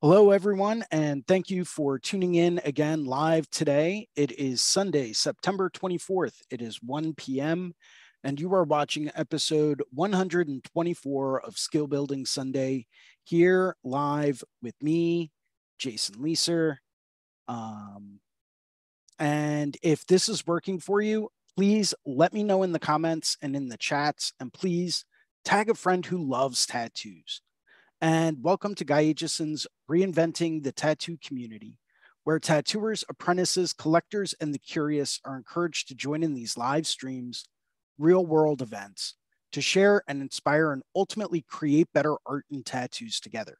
Hello, everyone, and thank you for tuning in again live today. It is Sunday, September 24th. It is 1 p.m., and you are watching episode 124 of Skill Building Sunday here live with me, Jason Leeser. Um, and if this is working for you, please let me know in the comments and in the chats, and please tag a friend who loves tattoos and welcome to Guy Aitchison's Reinventing the Tattoo Community, where tattooers, apprentices, collectors, and the curious are encouraged to join in these live streams, real world events, to share and inspire and ultimately create better art and tattoos together.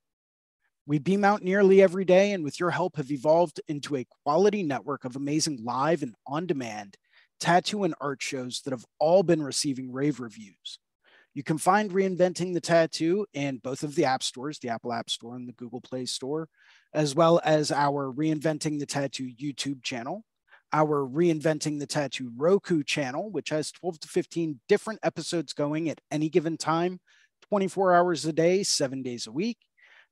We beam out nearly every day, and with your help, have evolved into a quality network of amazing live and on demand tattoo and art shows that have all been receiving rave reviews. You can find Reinventing the Tattoo in both of the app stores, the Apple App Store and the Google Play Store, as well as our Reinventing the Tattoo YouTube channel, our Reinventing the Tattoo Roku channel, which has 12 to 15 different episodes going at any given time, 24 hours a day, seven days a week,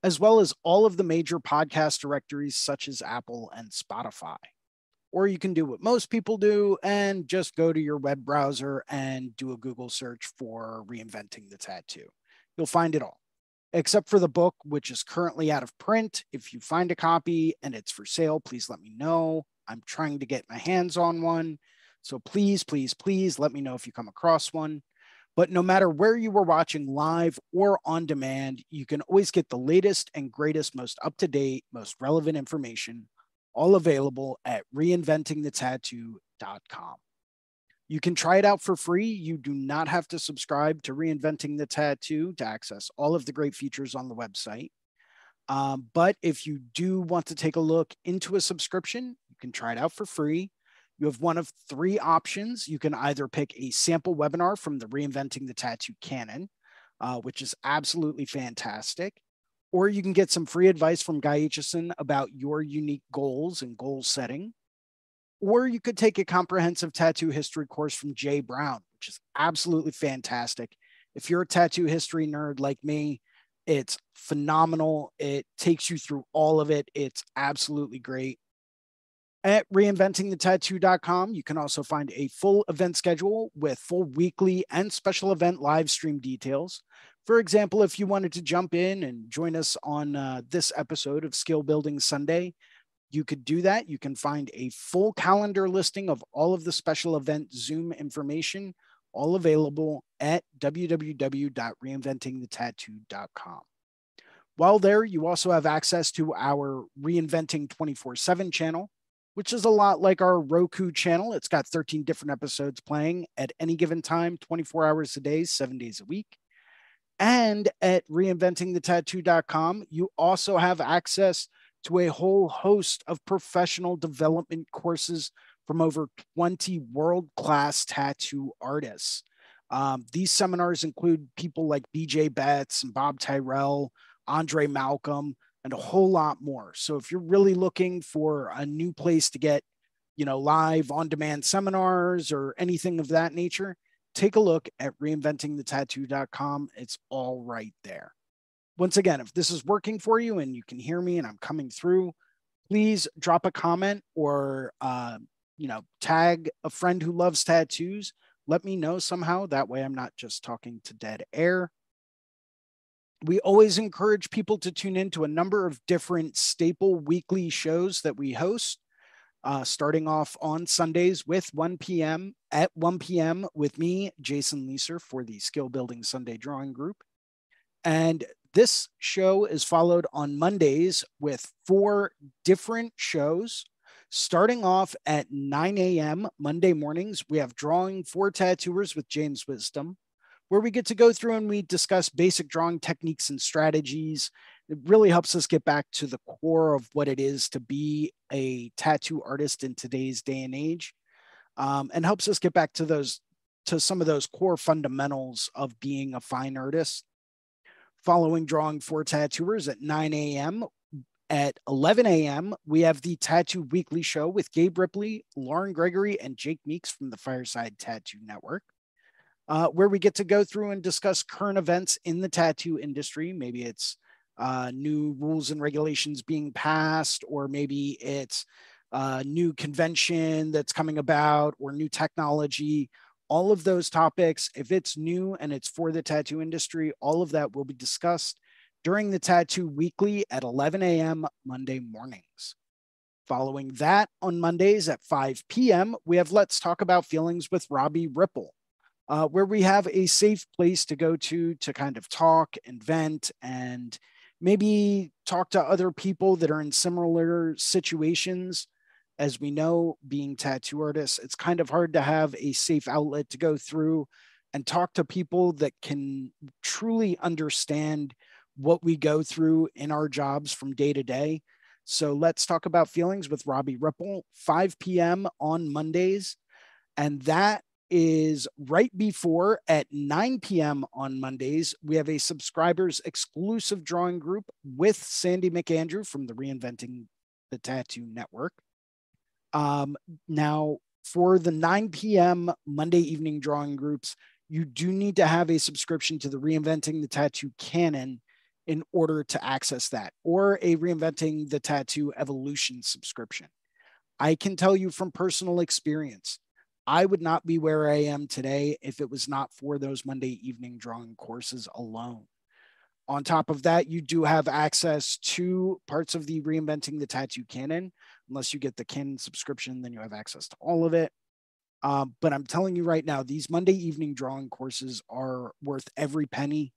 as well as all of the major podcast directories such as Apple and Spotify or you can do what most people do and just go to your web browser and do a Google search for reinventing the tattoo. You'll find it all, except for the book, which is currently out of print. If you find a copy and it's for sale, please let me know. I'm trying to get my hands on one. So please, please, please let me know if you come across one. But no matter where you were watching live or on demand, you can always get the latest and greatest, most up to date, most relevant information all available at reinventingthetattoo.com. You can try it out for free. You do not have to subscribe to Reinventing the Tattoo to access all of the great features on the website. Um, but if you do want to take a look into a subscription, you can try it out for free. You have one of three options. You can either pick a sample webinar from the Reinventing the Tattoo canon, uh, which is absolutely fantastic or you can get some free advice from Guy Aitchison about your unique goals and goal setting. Or you could take a comprehensive tattoo history course from Jay Brown, which is absolutely fantastic. If you're a tattoo history nerd like me, it's phenomenal. It takes you through all of it. It's absolutely great. At reinventingthetattoo.com, you can also find a full event schedule with full weekly and special event live stream details. For example, if you wanted to jump in and join us on uh, this episode of Skill Building Sunday, you could do that. You can find a full calendar listing of all of the special event Zoom information, all available at www.reinventingthetattoo.com. While there, you also have access to our Reinventing 24 7 channel, which is a lot like our Roku channel. It's got 13 different episodes playing at any given time, 24 hours a day, seven days a week. And at reinventingthetattoo.com, you also have access to a whole host of professional development courses from over 20 world class tattoo artists. Um, these seminars include people like BJ Betts and Bob Tyrrell, Andre Malcolm, and a whole lot more. So if you're really looking for a new place to get, you know, live on demand seminars or anything of that nature, take a look at reinventingthetattoo.com. It's all right there. Once again, if this is working for you and you can hear me and I'm coming through, please drop a comment or uh, you know tag a friend who loves tattoos. Let me know somehow. That way, I'm not just talking to dead air. We always encourage people to tune in to a number of different staple weekly shows that we host uh, starting off on Sundays with 1 p.m. at 1 p.m. with me, Jason Leeser, for the Skill Building Sunday Drawing Group. And this show is followed on Mondays with four different shows. Starting off at 9 a.m. Monday mornings, we have Drawing for Tattooers with James Wisdom, where we get to go through and we discuss basic drawing techniques and strategies it really helps us get back to the core of what it is to be a tattoo artist in today's day and age um, and helps us get back to those to some of those core fundamentals of being a fine artist. Following drawing for tattooers at 9 a.m at 11 a.m we have the tattoo weekly show with gabe ripley lauren gregory and jake meeks from the fireside tattoo network uh, where we get to go through and discuss current events in the tattoo industry. Maybe it's uh, new rules and regulations being passed, or maybe it's a new convention that's coming about, or new technology. All of those topics, if it's new and it's for the tattoo industry, all of that will be discussed during the Tattoo Weekly at 11 a.m. Monday mornings. Following that on Mondays at 5 p.m., we have Let's Talk About Feelings with Robbie Ripple, uh, where we have a safe place to go to to kind of talk and vent and maybe talk to other people that are in similar situations. As we know, being tattoo artists, it's kind of hard to have a safe outlet to go through and talk to people that can truly understand what we go through in our jobs from day to day. So let's talk about feelings with Robbie Ripple, 5 p.m. on Mondays. And that is right before at 9 p.m. on Mondays. We have a subscribers exclusive drawing group with Sandy McAndrew from the Reinventing the Tattoo Network. Um, now, for the 9 p.m. Monday evening drawing groups, you do need to have a subscription to the Reinventing the Tattoo Canon in order to access that or a reinventing the tattoo evolution subscription. I can tell you from personal experience, I would not be where I am today if it was not for those Monday evening drawing courses alone. On top of that, you do have access to parts of the reinventing the tattoo canon. Unless you get the canon subscription, then you have access to all of it. Um, but I'm telling you right now, these Monday evening drawing courses are worth every penny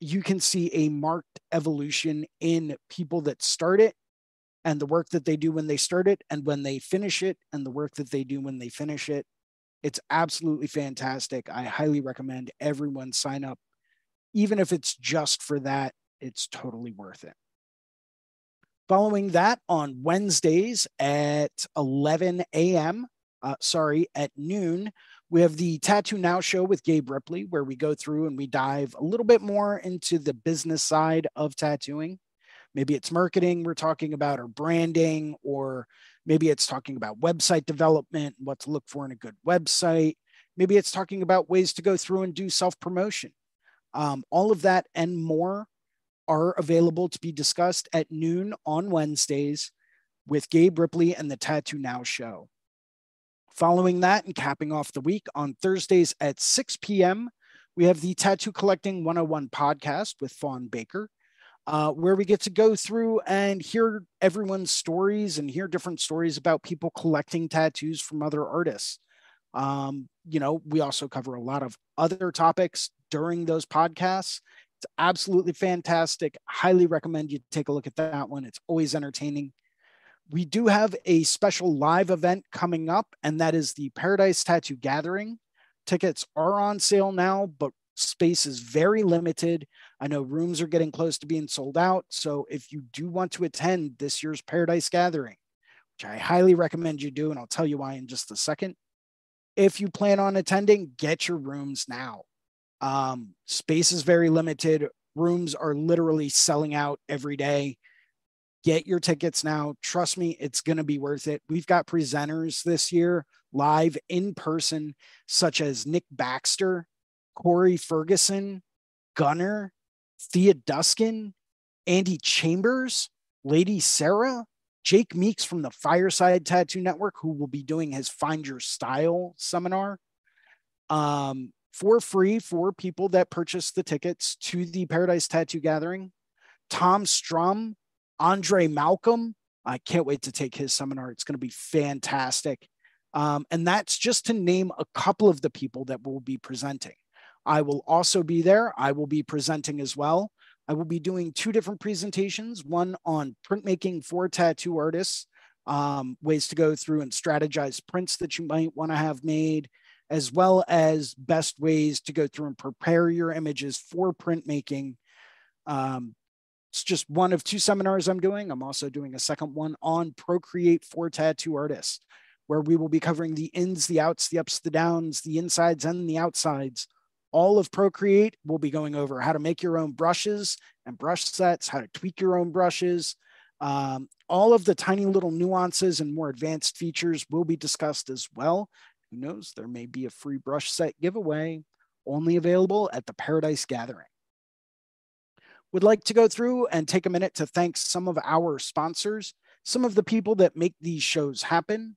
you can see a marked evolution in people that start it and the work that they do when they start it and when they finish it and the work that they do when they finish it. It's absolutely fantastic. I highly recommend everyone sign up. Even if it's just for that, it's totally worth it. Following that on Wednesdays at 11 a.m., uh, sorry, at noon, we have the Tattoo Now show with Gabe Ripley, where we go through and we dive a little bit more into the business side of tattooing. Maybe it's marketing we're talking about, or branding, or maybe it's talking about website development, what to look for in a good website. Maybe it's talking about ways to go through and do self promotion. Um, all of that and more are available to be discussed at noon on Wednesdays with Gabe Ripley and the Tattoo Now show. Following that and capping off the week on Thursdays at 6 p.m., we have the Tattoo Collecting 101 podcast with Fawn Baker, uh, where we get to go through and hear everyone's stories and hear different stories about people collecting tattoos from other artists. Um, you know, we also cover a lot of other topics during those podcasts. It's absolutely fantastic. Highly recommend you take a look at that one. It's always entertaining we do have a special live event coming up, and that is the Paradise Tattoo Gathering. Tickets are on sale now, but space is very limited. I know rooms are getting close to being sold out. So if you do want to attend this year's Paradise Gathering, which I highly recommend you do, and I'll tell you why in just a second. If you plan on attending, get your rooms now. Um, space is very limited. Rooms are literally selling out every day. Get your tickets now. Trust me, it's going to be worth it. We've got presenters this year live in person, such as Nick Baxter, Corey Ferguson, Gunner, Thea Duskin, Andy Chambers, Lady Sarah, Jake Meeks from the Fireside Tattoo Network, who will be doing his Find Your Style seminar um, for free for people that purchase the tickets to the Paradise Tattoo Gathering. Tom Strum Andre Malcolm. I can't wait to take his seminar. It's going to be fantastic. Um, and that's just to name a couple of the people that will be presenting. I will also be there. I will be presenting as well. I will be doing two different presentations one on printmaking for tattoo artists, um, ways to go through and strategize prints that you might want to have made, as well as best ways to go through and prepare your images for printmaking um, it's just one of two seminars I'm doing. I'm also doing a second one on Procreate for tattoo artists, where we will be covering the ins, the outs, the ups, the downs, the insides, and the outsides. All of Procreate, we'll be going over how to make your own brushes and brush sets, how to tweak your own brushes. Um, all of the tiny little nuances and more advanced features will be discussed as well. Who knows? There may be a free brush set giveaway only available at the Paradise Gathering. Would like to go through and take a minute to thank some of our sponsors, some of the people that make these shows happen.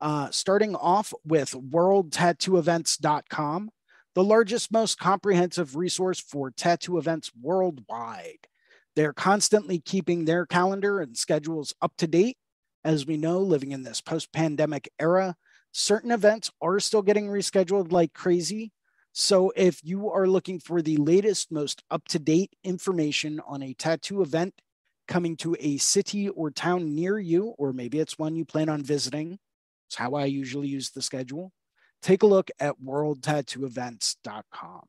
Uh, starting off with worldtattooevents.com, the largest, most comprehensive resource for tattoo events worldwide. They're constantly keeping their calendar and schedules up to date. As we know, living in this post pandemic era, certain events are still getting rescheduled like crazy. So if you are looking for the latest, most up to date information on a tattoo event coming to a city or town near you, or maybe it's one you plan on visiting, it's how I usually use the schedule. Take a look at worldtattooevents.com.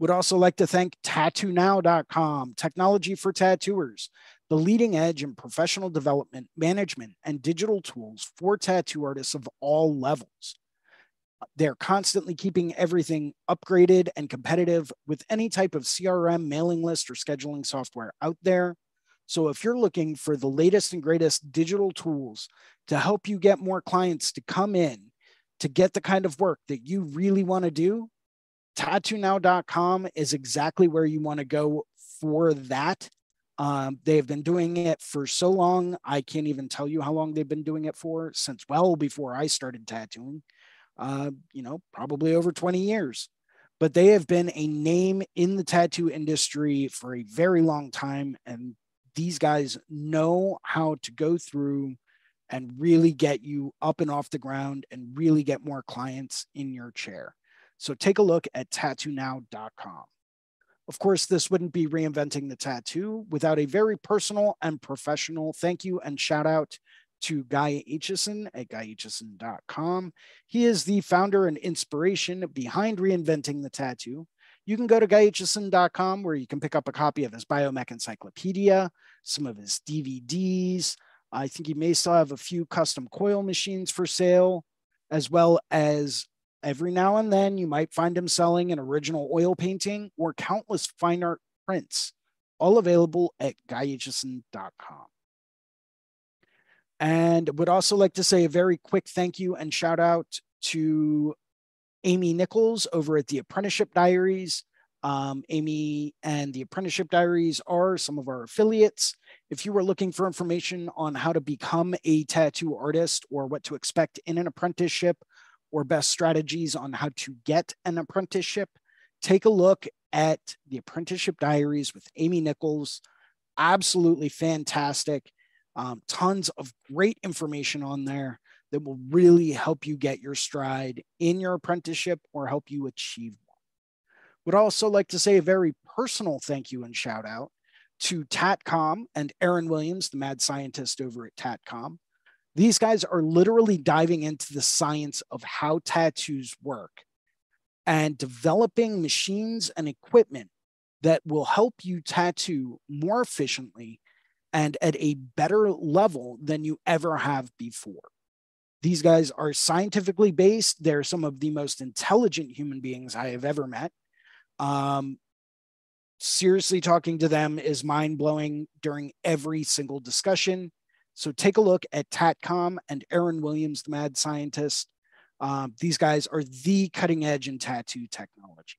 Would also like to thank tattoonow.com, technology for tattooers, the leading edge in professional development, management, and digital tools for tattoo artists of all levels. They're constantly keeping everything upgraded and competitive with any type of CRM, mailing list, or scheduling software out there. So if you're looking for the latest and greatest digital tools to help you get more clients to come in to get the kind of work that you really want to do, tattoonow.com is exactly where you want to go for that. Um, they have been doing it for so long. I can't even tell you how long they've been doing it for, since well before I started tattooing, uh, you know, probably over 20 years. But they have been a name in the tattoo industry for a very long time. And these guys know how to go through and really get you up and off the ground and really get more clients in your chair. So take a look at tattoonow.com. Of course, this wouldn't be reinventing the tattoo without a very personal and professional thank you and shout out to Guy Aitchison at guyaitchison.com. He is the founder and inspiration behind reinventing the tattoo. You can go to guyaitchison.com where you can pick up a copy of his biomech encyclopedia, some of his DVDs, I think he may still have a few custom coil machines for sale, as well as every now and then you might find him selling an original oil painting or countless fine art prints, all available at guyaitchison.com. And would also like to say a very quick thank you and shout out to Amy Nichols over at the Apprenticeship Diaries. Um, Amy and the Apprenticeship Diaries are some of our affiliates. If you are looking for information on how to become a tattoo artist or what to expect in an apprenticeship or best strategies on how to get an apprenticeship, take a look at the Apprenticeship Diaries with Amy Nichols. Absolutely fantastic. Um, tons of great information on there that will really help you get your stride in your apprenticeship or help you achieve. Would also like to say a very personal thank you and shout out to Tatcom and Aaron Williams, the mad scientist over at Tatcom. These guys are literally diving into the science of how tattoos work and developing machines and equipment that will help you tattoo more efficiently and at a better level than you ever have before. These guys are scientifically based. They're some of the most intelligent human beings I have ever met. Um, seriously talking to them is mind blowing during every single discussion. So take a look at Tatcom and Aaron Williams, the mad scientist. Um, these guys are the cutting edge in tattoo technology.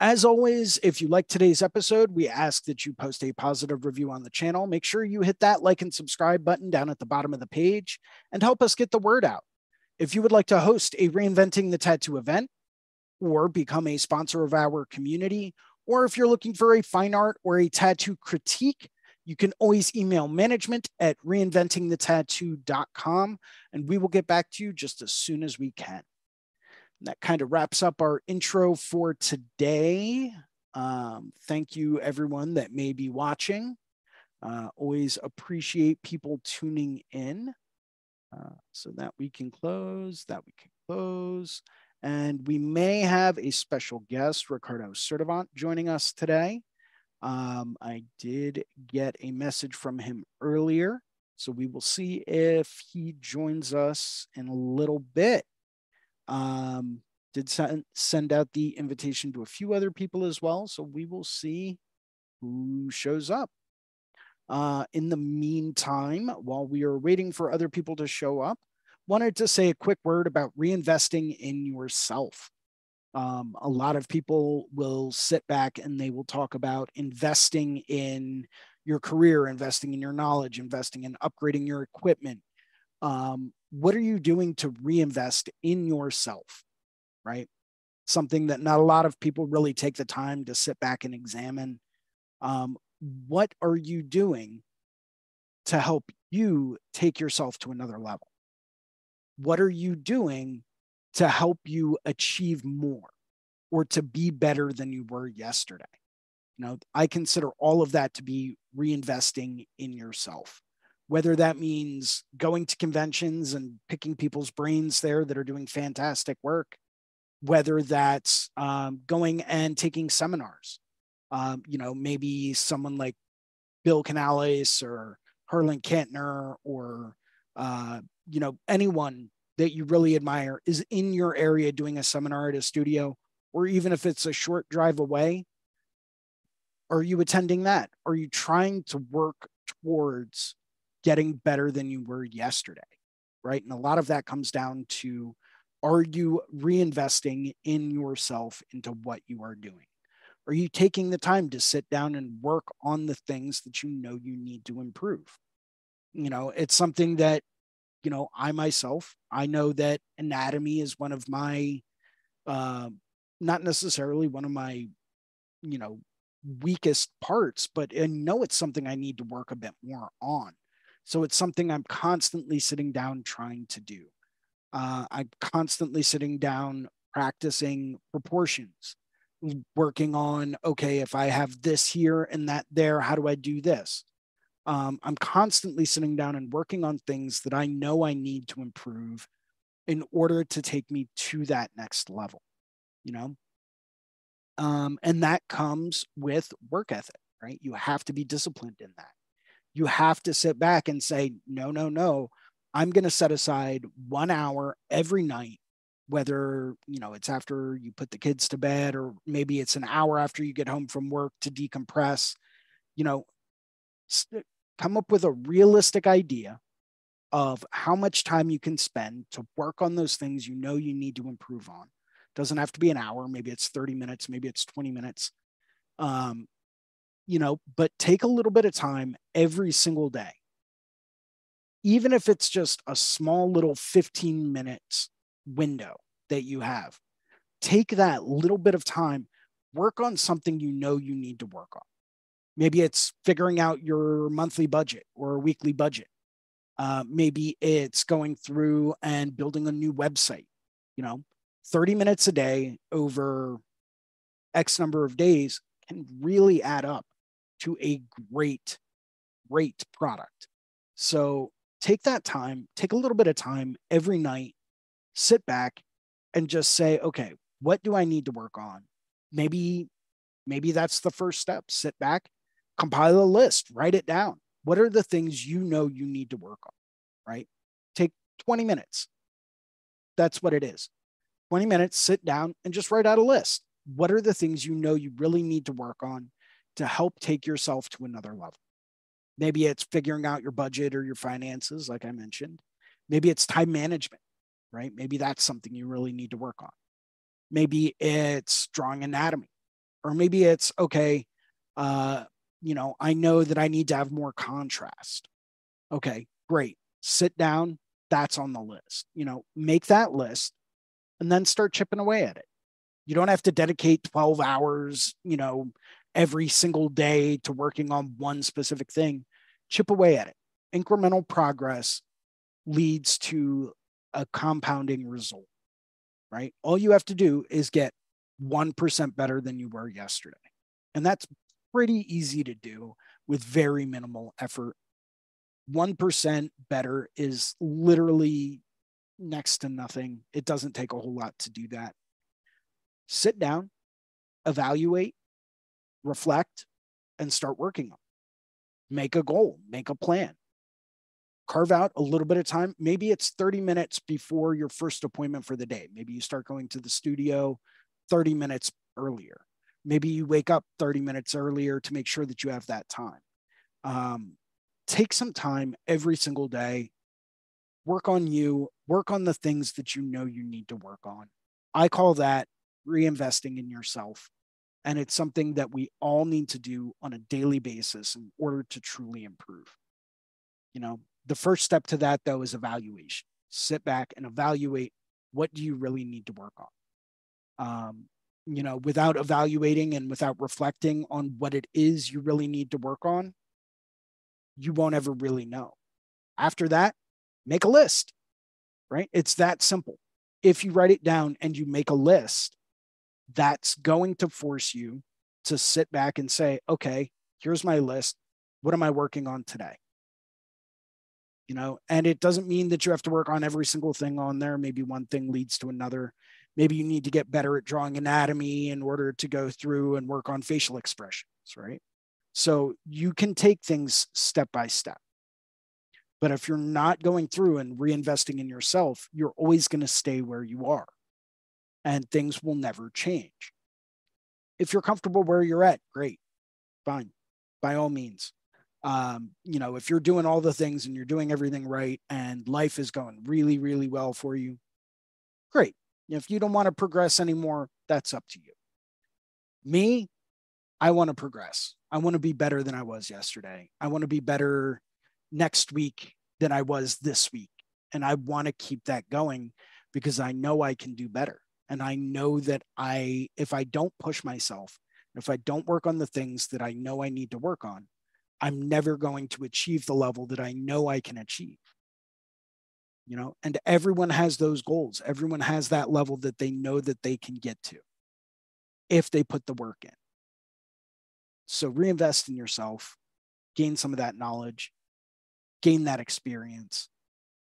As always, if you like today's episode, we ask that you post a positive review on the channel. Make sure you hit that like and subscribe button down at the bottom of the page and help us get the word out. If you would like to host a Reinventing the Tattoo event, or become a sponsor of our community. Or if you're looking for a fine art or a tattoo critique, you can always email management at reinventingthetattoo.com and we will get back to you just as soon as we can. And that kind of wraps up our intro for today. Um, thank you, everyone that may be watching. Uh, always appreciate people tuning in. Uh, so that we can close, that we can close. And we may have a special guest, Ricardo Sertivant, joining us today. Um, I did get a message from him earlier. So we will see if he joins us in a little bit. Um, did send, send out the invitation to a few other people as well. So we will see who shows up. Uh, in the meantime, while we are waiting for other people to show up, wanted to say a quick word about reinvesting in yourself. Um, a lot of people will sit back and they will talk about investing in your career, investing in your knowledge, investing in upgrading your equipment. Um, what are you doing to reinvest in yourself? Right. Something that not a lot of people really take the time to sit back and examine. Um, what are you doing to help you take yourself to another level? What are you doing to help you achieve more or to be better than you were yesterday? You know, I consider all of that to be reinvesting in yourself. Whether that means going to conventions and picking people's brains there that are doing fantastic work, whether that's um, going and taking seminars. Um, you know, maybe someone like Bill Canales or Harlan Kantner or uh, you know anyone that you really admire is in your area doing a seminar at a studio, or even if it's a short drive away, are you attending that? Are you trying to work towards getting better than you were yesterday? Right. And a lot of that comes down to are you reinvesting in yourself into what you are doing? Are you taking the time to sit down and work on the things that you know you need to improve? You know, it's something that you know, I myself, I know that anatomy is one of my, uh, not necessarily one of my, you know, weakest parts, but I know it's something I need to work a bit more on. So it's something I'm constantly sitting down trying to do. Uh, I'm constantly sitting down practicing proportions, working on, okay, if I have this here and that there, how do I do this? Um, I'm constantly sitting down and working on things that I know I need to improve in order to take me to that next level, you know? Um, and that comes with work ethic, right? You have to be disciplined in that. You have to sit back and say, no, no, no, I'm going to set aside one hour every night whether you know it's after you put the kids to bed or maybe it's an hour after you get home from work to decompress you know come up with a realistic idea of how much time you can spend to work on those things you know you need to improve on. Doesn't have to be an hour, maybe it's 30 minutes, maybe it's 20 minutes. Um, you know, but take a little bit of time every single day. Even if it's just a small little 15 minutes window that you have, take that little bit of time, work on something you know you need to work on. Maybe it's figuring out your monthly budget or weekly budget. Uh, maybe it's going through and building a new website. You know, 30 minutes a day over X number of days can really add up to a great, great product. So take that time, take a little bit of time every night, sit back and just say, okay, what do I need to work on? Maybe, maybe that's the first step. Sit back, compile a list, write it down. What are the things you know you need to work on, right? Take 20 minutes. That's what it is. 20 minutes, sit down and just write out a list. What are the things you know you really need to work on to help take yourself to another level? Maybe it's figuring out your budget or your finances, like I mentioned. Maybe it's time management, right? Maybe that's something you really need to work on. Maybe it's drawing anatomy, or maybe it's okay, uh, you know, I know that I need to have more contrast. Okay, great. Sit down. That's on the list. You know, make that list and then start chipping away at it. You don't have to dedicate 12 hours, you know, every single day to working on one specific thing. Chip away at it. Incremental progress leads to a compounding result, right? All you have to do is get 1% better than you were yesterday. And that's pretty easy to do with very minimal effort. 1% better is literally next to nothing. It doesn't take a whole lot to do that. Sit down, evaluate, reflect, and start working on. Make a goal, make a plan. Carve out a little bit of time. Maybe it's 30 minutes before your first appointment for the day. Maybe you start going to the studio 30 minutes earlier maybe you wake up 30 minutes earlier to make sure that you have that time um, take some time every single day work on you work on the things that you know you need to work on i call that reinvesting in yourself. And it's something that we all need to do on a daily basis in order to truly improve. You know, the first step to that, though, is evaluation. Sit back and evaluate what do you really need to work on. Um, you know, without evaluating and without reflecting on what it is you really need to work on, you won't ever really know. After that, make a list, right? It's that simple. If you write it down and you make a list, that's going to force you to sit back and say, okay, here's my list. What am I working on today? You know, and it doesn't mean that you have to work on every single thing on there. Maybe one thing leads to another. Maybe you need to get better at drawing anatomy in order to go through and work on facial expressions, right? So you can take things step by step. But if you're not going through and reinvesting in yourself, you're always going to stay where you are and things will never change. If you're comfortable where you're at, great, fine, by all means. Um, you know, if you're doing all the things and you're doing everything right and life is going really, really well for you, great. If you don't want to progress anymore, that's up to you. Me, I want to progress. I want to be better than I was yesterday. I want to be better next week than I was this week. And I want to keep that going because I know I can do better. And I know that I, if I don't push myself, if I don't work on the things that I know I need to work on, I'm never going to achieve the level that I know I can achieve. You know, and everyone has those goals. Everyone has that level that they know that they can get to if they put the work in. So reinvest in yourself, gain some of that knowledge, gain that experience,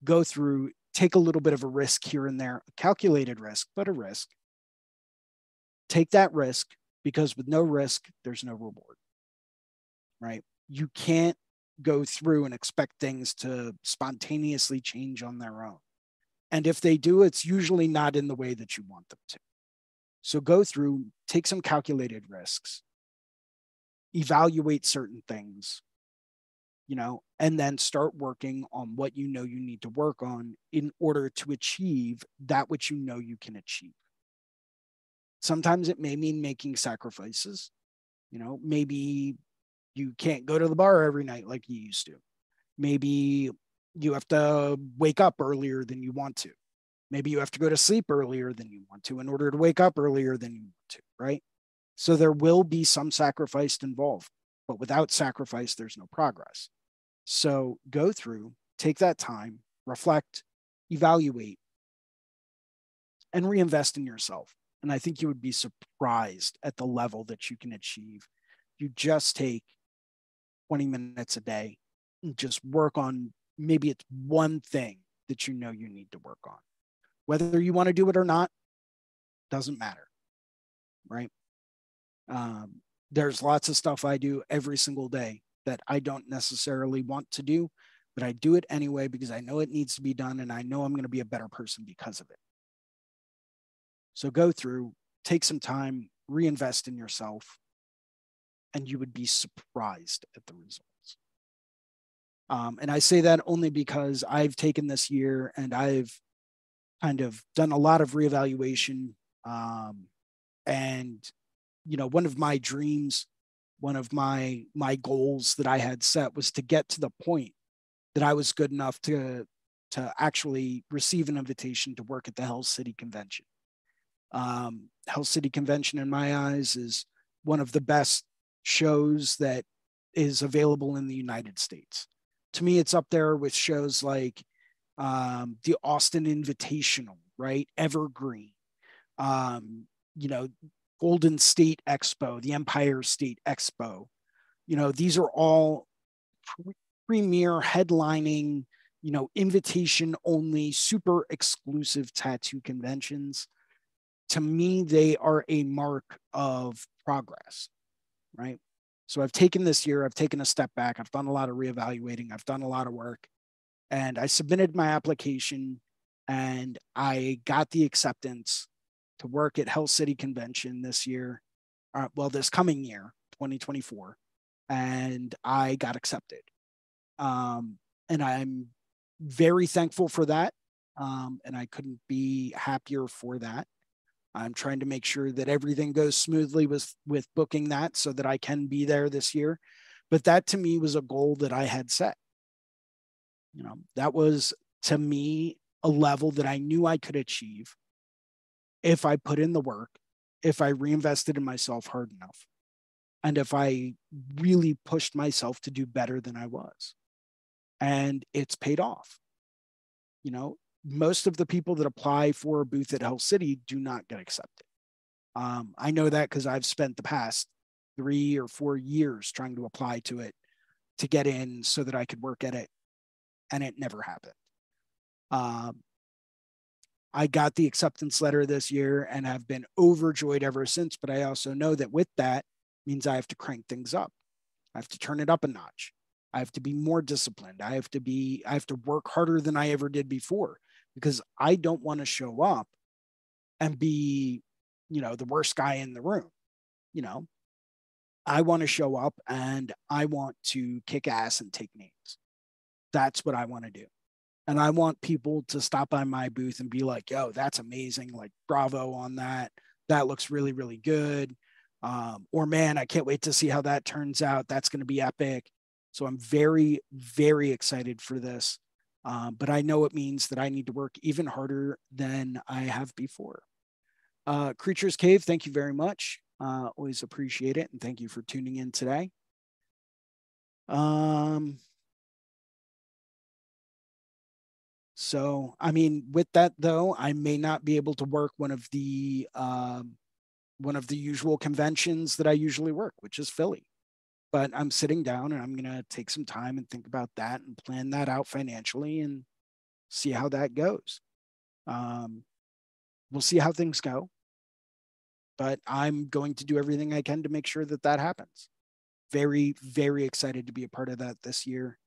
go through take a little bit of a risk here and there, a calculated risk, but a risk. Take that risk because with no risk, there's no reward, right? You can't go through and expect things to spontaneously change on their own. And if they do, it's usually not in the way that you want them to. So go through, take some calculated risks, evaluate certain things, you know, and then start working on what you know you need to work on in order to achieve that which you know you can achieve. Sometimes it may mean making sacrifices. You know, maybe you can't go to the bar every night like you used to. Maybe you have to wake up earlier than you want to. Maybe you have to go to sleep earlier than you want to in order to wake up earlier than you want to, right? So there will be some sacrifice involved, but without sacrifice, there's no progress. So go through, take that time, reflect, evaluate, and reinvest in yourself. And I think you would be surprised at the level that you can achieve. You just take 20 minutes a day just work on maybe it's one thing that you know you need to work on. Whether you want to do it or not, doesn't matter. Right. Um, there's lots of stuff I do every single day that I don't necessarily want to do, but I do it anyway because I know it needs to be done and I know I'm going to be a better person because of it. So go through, take some time, reinvest in yourself, and you would be surprised at the results. Um, and I say that only because I've taken this year and I've kind of done a lot of reevaluation. Um, and, you know, one of my dreams one of my my goals that I had set was to get to the point that I was good enough to to actually receive an invitation to work at the Hell City Convention. Um, Hell City Convention, in my eyes, is one of the best shows that is available in the United States. To me, it's up there with shows like um, the Austin Invitational, right? Evergreen, um, you know, Golden State Expo, the Empire State Expo. You know, these are all premier headlining, you know, invitation only, super exclusive tattoo conventions. To me, they are a mark of progress, right? So I've taken this year, I've taken a step back, I've done a lot of reevaluating, I've done a lot of work, and I submitted my application and I got the acceptance to work at Hell City Convention this year, uh, well, this coming year, 2024, and I got accepted. Um, and I'm very thankful for that. Um, and I couldn't be happier for that. I'm trying to make sure that everything goes smoothly with with booking that so that I can be there this year. But that to me was a goal that I had set. You know, that was to me a level that I knew I could achieve if I put in the work, if I reinvested in myself hard enough, and if I really pushed myself to do better than I was. And it's paid off. You know, most of the people that apply for a booth at Hell City do not get accepted. Um, I know that because I've spent the past three or four years trying to apply to it to get in so that I could work at it, and it never happened. Um, I got the acceptance letter this year and have been overjoyed ever since. But I also know that with that means I have to crank things up. I have to turn it up a notch. I have to be more disciplined. I have to be, I have to work harder than I ever did before because I don't want to show up and be, you know, the worst guy in the room. You know, I want to show up and I want to kick ass and take names. That's what I want to do. And I want people to stop by my booth and be like, yo, that's amazing. Like, bravo on that. That looks really, really good. Um, or, man, I can't wait to see how that turns out. That's going to be epic. So I'm very, very excited for this. Um, but I know it means that I need to work even harder than I have before. Uh, Creatures Cave, thank you very much. Uh, always appreciate it. And thank you for tuning in today. Um, so, I mean, with that though, I may not be able to work one of the um, one of the usual conventions that I usually work, which is Philly but I'm sitting down and I'm going to take some time and think about that and plan that out financially and see how that goes. Um, we'll see how things go, but I'm going to do everything I can to make sure that that happens. Very, very excited to be a part of that this year.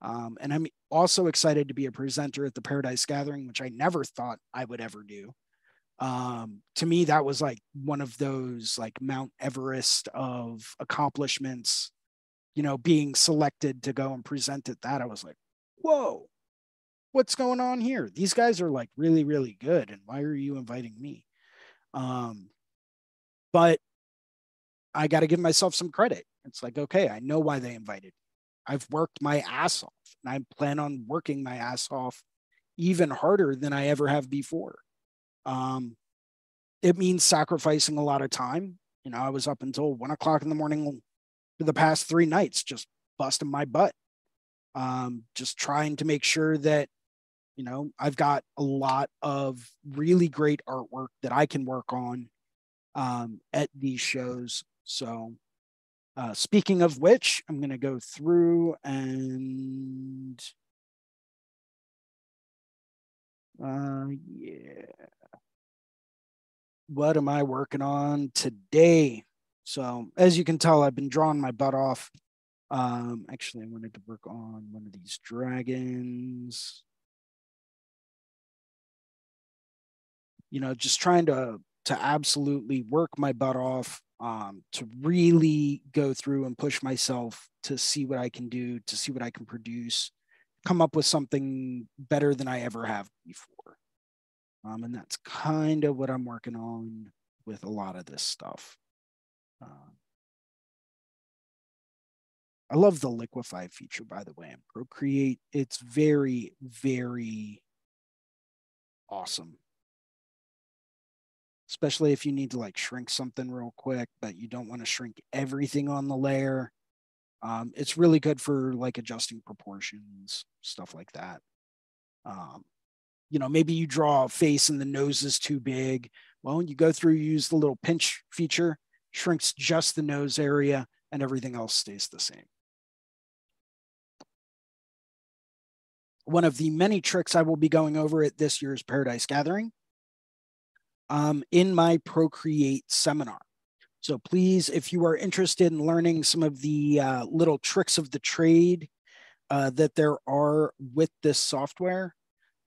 Um, and I'm also excited to be a presenter at the Paradise Gathering, which I never thought I would ever do um to me that was like one of those like mount everest of accomplishments you know being selected to go and present at that. I was like whoa what's going on here? These guys are like really really good and why are you inviting me? Um but i got to give myself some credit. It's like okay i know why they invited me. i've worked my ass off and i plan on working my ass off even harder than i ever have before um, it means sacrificing a lot of time. You know, I was up until one o'clock in the morning for the past three nights, just busting my butt, um, just trying to make sure that, you know, I've got a lot of really great artwork that I can work on um, at these shows. So, uh, speaking of which, I'm going to go through and. Uh, yeah what am I working on today? So as you can tell, I've been drawing my butt off. Um, actually, I wanted to work on one of these dragons. You know, just trying to to absolutely work my butt off um, to really go through and push myself to see what I can do, to see what I can produce, come up with something better than I ever have before. Um, and that's kind of what I'm working on with a lot of this stuff. Uh, I love the liquefy feature, by the way, in Procreate. It's very, very awesome. Especially if you need to like shrink something real quick, but you don't want to shrink everything on the layer. Um, it's really good for like adjusting proportions, stuff like that. Um, you know, maybe you draw a face and the nose is too big. Well, you go through, you use the little pinch feature, shrinks just the nose area, and everything else stays the same. One of the many tricks I will be going over at this year's Paradise Gathering um, in my Procreate seminar. So please, if you are interested in learning some of the uh, little tricks of the trade uh, that there are with this software,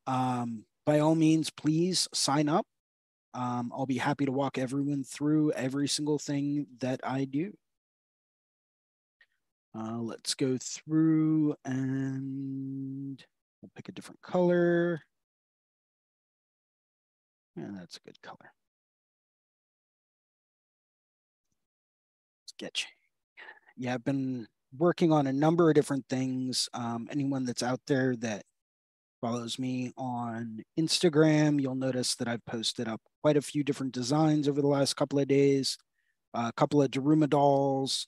um, by all means, please sign up. Um, I'll be happy to walk everyone through every single thing that I do. Uh, let's go through and we'll pick a different color. And yeah, that's a good color. Sketch. Yeah, I've been working on a number of different things. Um, anyone that's out there that follows me on Instagram, you'll notice that I've posted up quite a few different designs over the last couple of days. A couple of Daruma dolls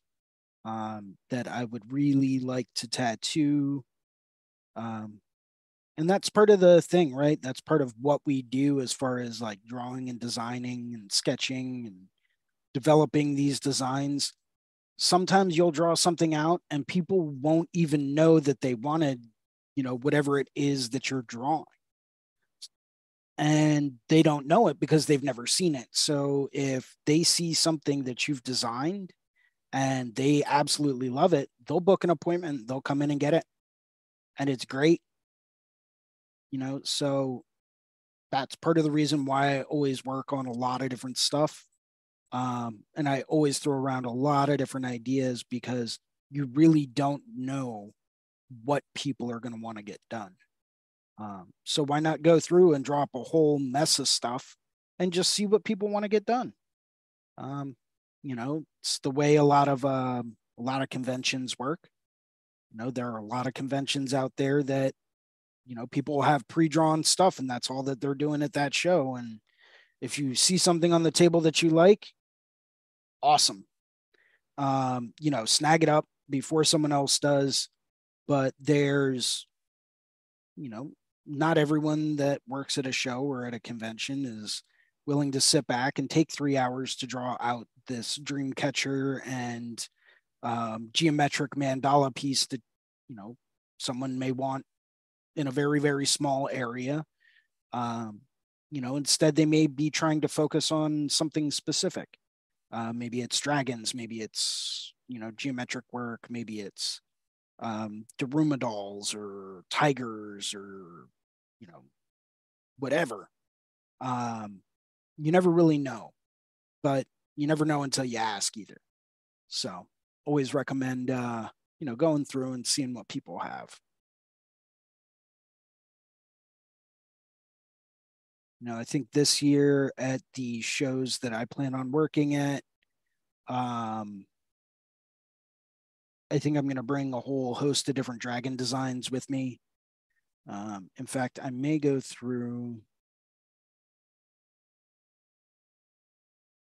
um, that I would really like to tattoo. Um, and that's part of the thing, right? That's part of what we do as far as like drawing and designing and sketching and developing these designs. Sometimes you'll draw something out and people won't even know that they wanted, you know, whatever it is that you're drawing. And they don't know it because they've never seen it. So if they see something that you've designed and they absolutely love it, they'll book an appointment, they'll come in and get it. And it's great. You know, so that's part of the reason why I always work on a lot of different stuff. Um, and I always throw around a lot of different ideas because you really don't know what people are going to want to get done. Um, so why not go through and drop a whole mess of stuff and just see what people want to get done? Um, you know, it's the way a lot of uh, a lot of conventions work. You know, there are a lot of conventions out there that, you know, people have pre-drawn stuff and that's all that they're doing at that show. And if you see something on the table that you like, awesome. Um, you know, snag it up before someone else does. But there's, you know, not everyone that works at a show or at a convention is willing to sit back and take three hours to draw out this dream catcher and um, geometric mandala piece that you know someone may want in a very very small area. Um, you know instead they may be trying to focus on something specific. Uh, maybe it's dragons maybe it's you know geometric work maybe it's um, Daruma dolls or tigers or you know whatever um, you never really know, but you never know until you ask either. So always recommend, uh, you know, going through and seeing what people have. You know, I think this year at the shows that I plan on working at, um, I think I'm going to bring a whole host of different dragon designs with me. Um, in fact, I may go through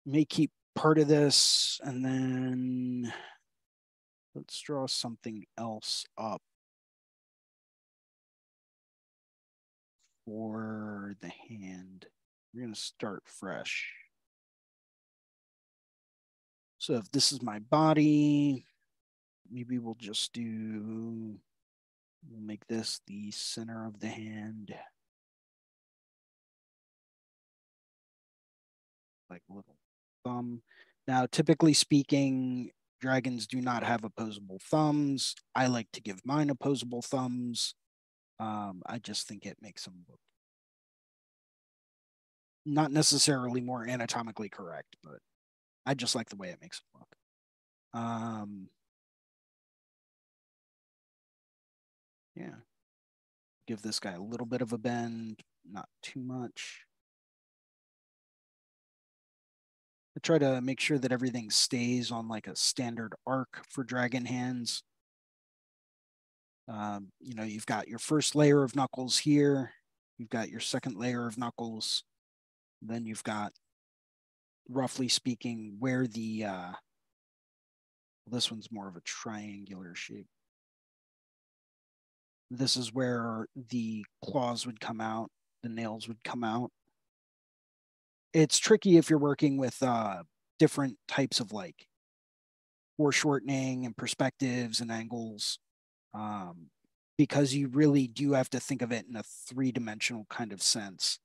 may keep part of this and then let's draw something else up for the hand. We're going to start fresh. So if this is my body, maybe we'll just do, we'll make this the center of the hand. Like a little thumb. Now, typically speaking, dragons do not have opposable thumbs. I like to give mine opposable thumbs. Um, I just think it makes them look not necessarily more anatomically correct, but I just like the way it makes them look. Um, yeah. Give this guy a little bit of a bend, not too much. I try to make sure that everything stays on like a standard arc for dragon hands. Um, you know, you've got your first layer of knuckles here. You've got your second layer of knuckles. Then you've got, roughly speaking, where the, uh, this one's more of a triangular shape. This is where the claws would come out, the nails would come out it's tricky if you're working with uh, different types of like foreshortening and perspectives and angles um, because you really do have to think of it in a three dimensional kind of sense,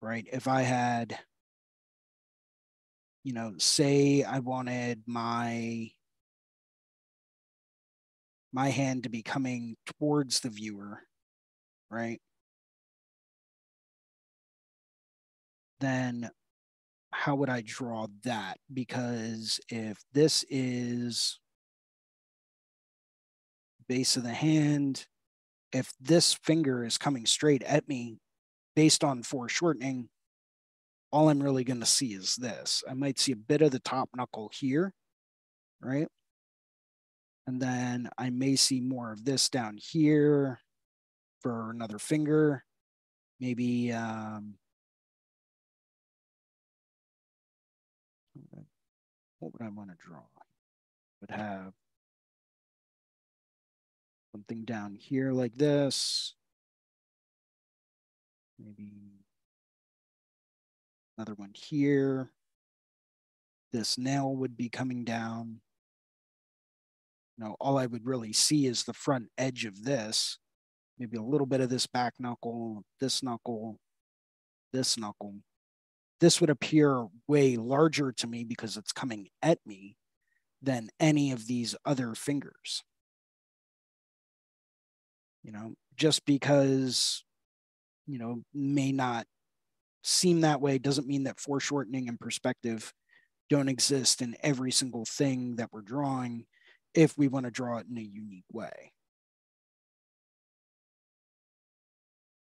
right? If I had, you know, say I wanted my my hand to be coming towards the viewer, right? then how would I draw that? Because if this is base of the hand, if this finger is coming straight at me based on foreshortening, all I'm really going to see is this. I might see a bit of the top knuckle here, right? And then I may see more of this down here for another finger. Maybe um, what would I want to draw? Would have something down here like this. Maybe another one here. This nail would be coming down. Now, all I would really see is the front edge of this. Maybe a little bit of this back knuckle, this knuckle, this knuckle. This would appear way larger to me because it's coming at me than any of these other fingers. You know, just because, you know, may not seem that way doesn't mean that foreshortening and perspective don't exist in every single thing that we're drawing if we want to draw it in a unique way.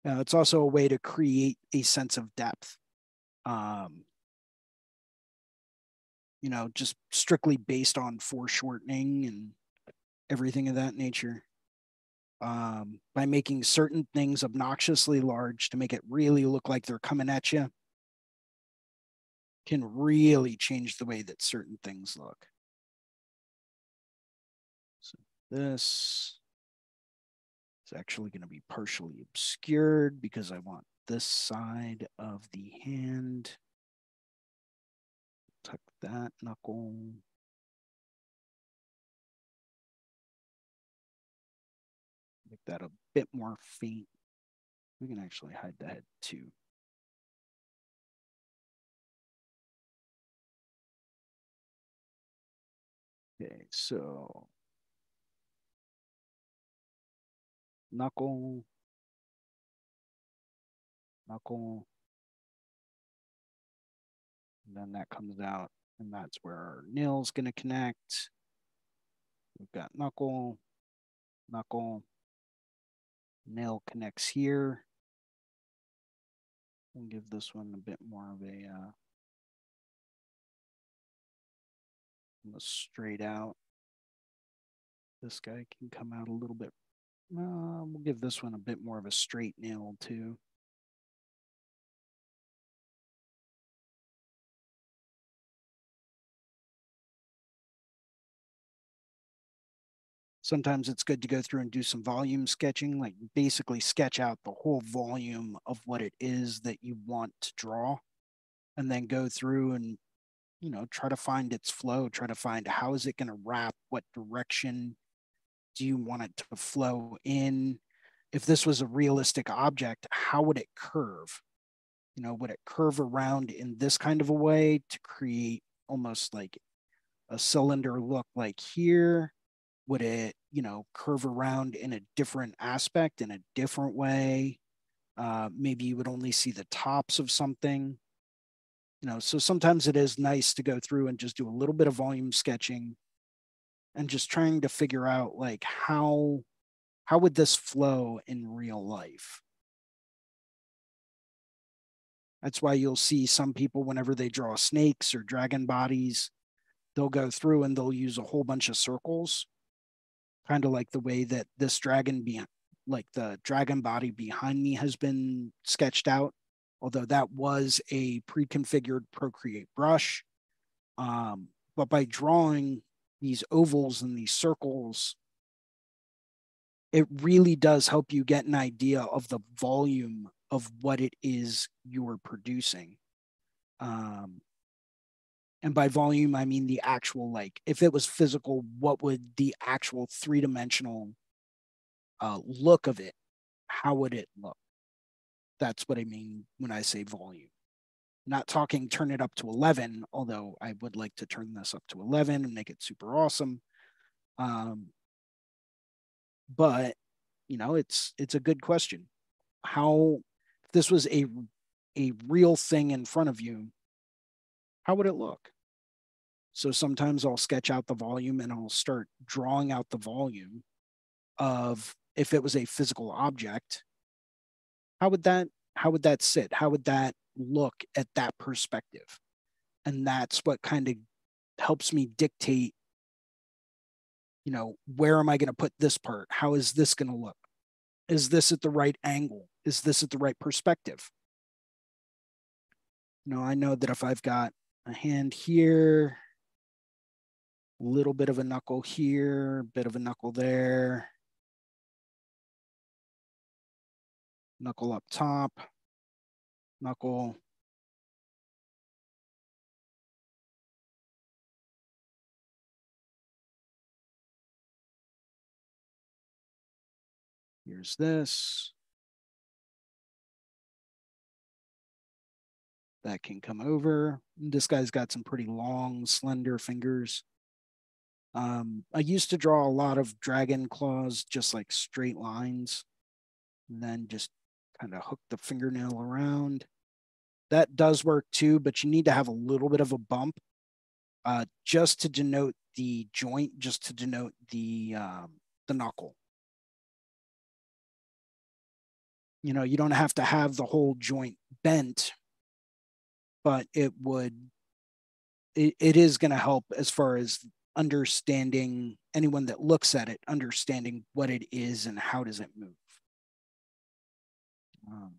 Now, it's also a way to create a sense of depth. Um, you know, just strictly based on foreshortening and everything of that nature. Um, by making certain things obnoxiously large to make it really look like they're coming at you, can really change the way that certain things look. This is actually going to be partially obscured because I want this side of the hand tuck that knuckle. Make that a bit more faint. We can actually hide the head too. Okay, so knuckle, knuckle, and then that comes out, and that's where our nail's going to connect. We've got knuckle, knuckle, nail connects here. And give this one a bit more of a uh, straight out. This guy can come out a little bit. Uh, we'll give this one a bit more of a straight nail too. sometimes it's good to go through and do some volume sketching, like basically sketch out the whole volume of what it is that you want to draw, and then go through and you know try to find its flow, try to find how is it going to wrap, what direction do you want it to flow in. If this was a realistic object, how would it curve? You know, would it curve around in this kind of a way to create almost like a cylinder look like here? would it you know curve around in a different aspect in a different way uh, maybe you would only see the tops of something you know so sometimes it is nice to go through and just do a little bit of volume sketching and just trying to figure out like how how would this flow in real life? That's why you'll see some people whenever they draw snakes or dragon bodies they'll go through and they'll use a whole bunch of circles kind of like the way that this dragon be like the dragon body behind me has been sketched out although that was a pre-configured procreate brush. Um, but by drawing these ovals and these circles it really does help you get an idea of the volume of what it is you're producing. Um, and by volume i mean the actual like if it was physical what would the actual three-dimensional uh, look of it how would it look? That's what i mean when i say volume not talking turn it up to 11 although i would like to turn this up to 11 and make it super awesome um, but you know it's it's a good question how if this was a a real thing in front of you how would it look? So sometimes I'll sketch out the volume and I'll start drawing out the volume of if it was a physical object, how would that how would that sit? How would that look at that perspective? And that's what kind of helps me dictate you know, where am I going to put this part? How is this going to look? Is this at the right angle? Is this at the right perspective? You know, I know that if I've got a hand here, a little bit of a knuckle here, a bit of a knuckle there, knuckle up top, knuckle Here's this. That can come over. This guy's got some pretty long, slender fingers. Um, I used to draw a lot of dragon claws, just like straight lines, and then just kind of hook the fingernail around. That does work too, but you need to have a little bit of a bump uh, just to denote the joint, just to denote the um, the knuckle. you know you don't have to have the whole joint bent but it would it, it is going to help as far as understanding anyone that looks at it understanding what it is and how does it move um,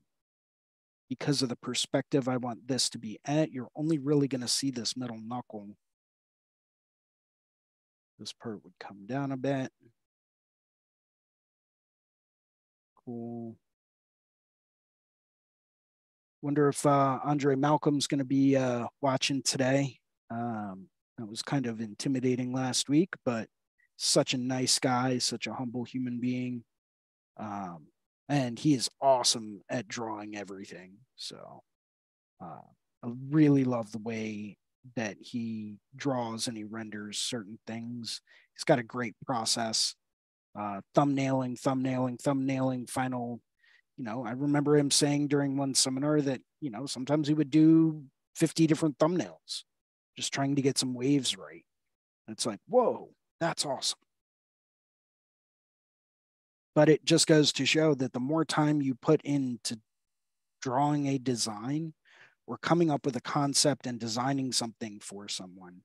because of the perspective i want this to be at you're only really going to see this middle knuckle this part would come down a bit cool Wonder if uh, Andre Malcolm's going to be uh, watching today. Um, that was kind of intimidating last week, but such a nice guy, such a humble human being. Um, and he is awesome at drawing everything. So uh, I really love the way that he draws and he renders certain things. He's got a great process. Uh, thumbnailing, thumbnailing, thumbnailing, final you know, I remember him saying during one seminar that, you know, sometimes he would do 50 different thumbnails just trying to get some waves right. And it's like, whoa, that's awesome. But it just goes to show that the more time you put into drawing a design or coming up with a concept and designing something for someone,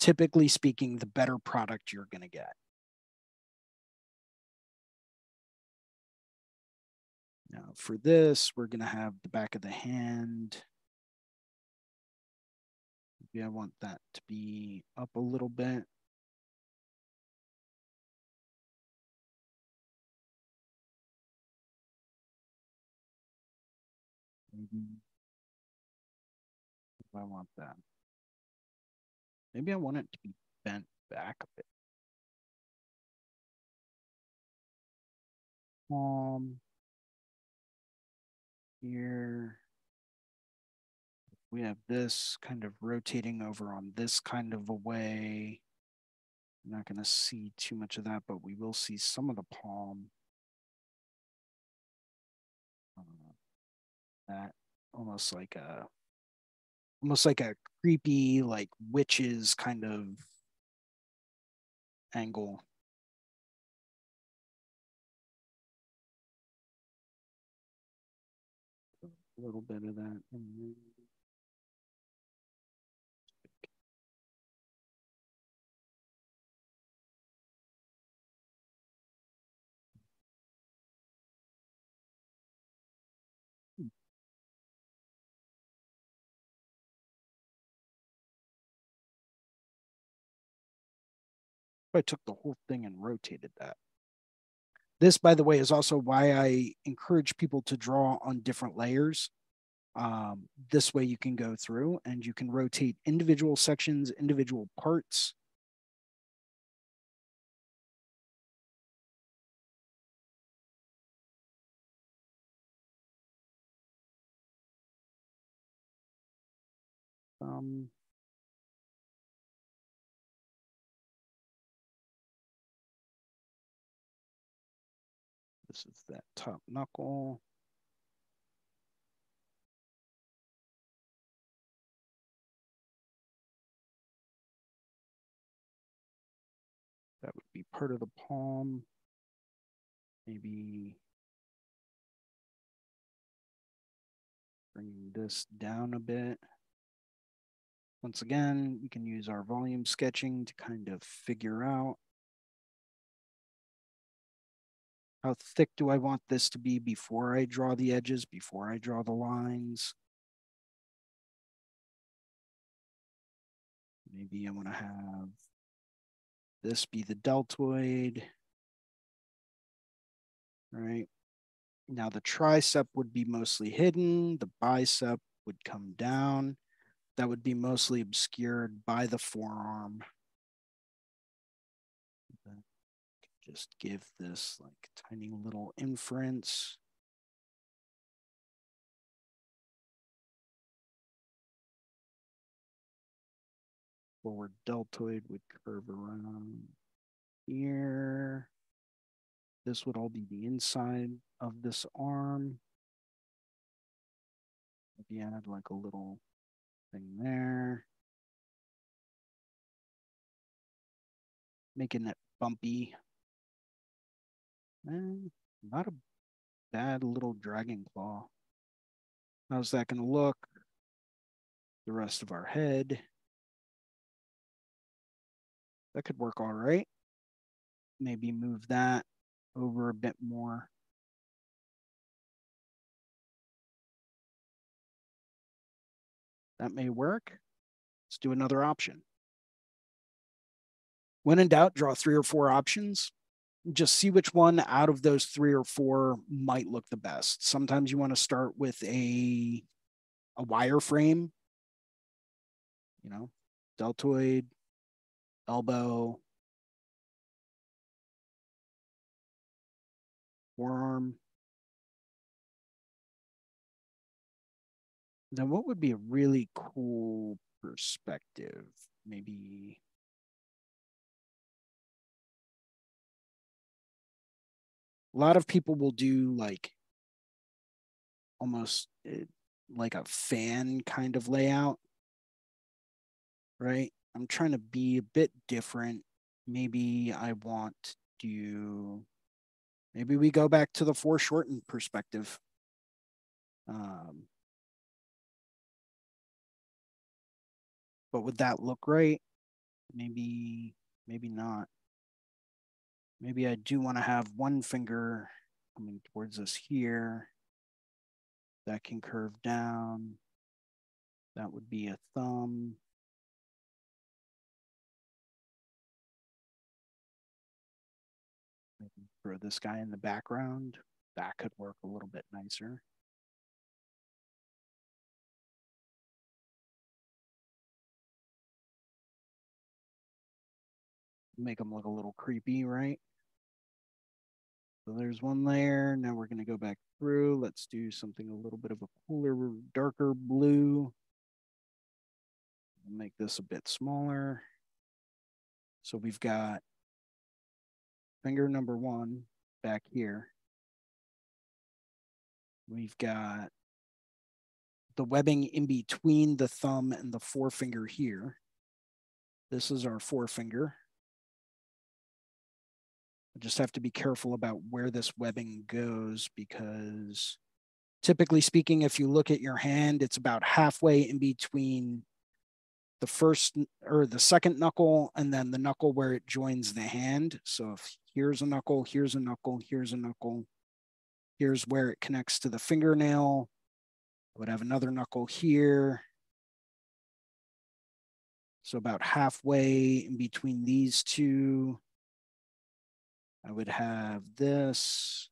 typically speaking, the better product you're going to get. Now for this, we're gonna have the back of the hand. Maybe I want that to be up a little bit. I want that. Maybe I want it to be bent back a bit. Um, here. We have this kind of rotating over on this kind of a way. I'm not going to see too much of that, but we will see some of the palm. That almost like a almost like a creepy like witches kind of angle a little bit of that. I took the whole thing and rotated that. This, by the way, is also why I encourage people to draw on different layers. Um, this way you can go through and you can rotate individual sections, individual parts. Um, that top knuckle. That would be part of the palm. Maybe bringing this down a bit. Once again, we can use our volume sketching to kind of figure out How thick do I want this to be before I draw the edges, before I draw the lines? Maybe I want to have this be the deltoid. Right. Now the tricep would be mostly hidden. The bicep would come down. That would be mostly obscured by the forearm. Just give this like tiny little inference. Forward deltoid would curve around here. This would all be the inside of this arm. Maybe add like a little thing there. Making it bumpy. And not a bad little dragon claw. How's that going to look? The rest of our head. That could work all right. Maybe move that over a bit more. That may work. Let's do another option. When in doubt, draw three or four options. Just see which one out of those three or four might look the best. Sometimes you want to start with a, a wireframe, you know, deltoid, elbow, forearm. Then what would be a really cool perspective? Maybe a lot of people will do like almost eh, like a fan kind of layout, right? I'm trying to be a bit different. Maybe I want to Maybe we go back to the foreshortened perspective. Um, but would that look right? Maybe, maybe not. Maybe I do want to have one finger coming towards us here. That can curve down. That would be a thumb. throw this guy in the background. That could work a little bit nicer. Make them look a little creepy, right? So there's one layer. Now we're going to go back through. Let's do something a little bit of a cooler, darker blue. Make this a bit smaller. So we've got finger number one back here. We've got the webbing in between the thumb and the forefinger here. This is our forefinger. I just have to be careful about where this webbing goes because typically speaking, if you look at your hand, it's about halfway in between the first or the second knuckle and then the knuckle where it joins the hand. So if here's a knuckle, here's a knuckle, here's a knuckle, here's where it connects to the fingernail. I would have another knuckle here. So about halfway in between these two, I would have this.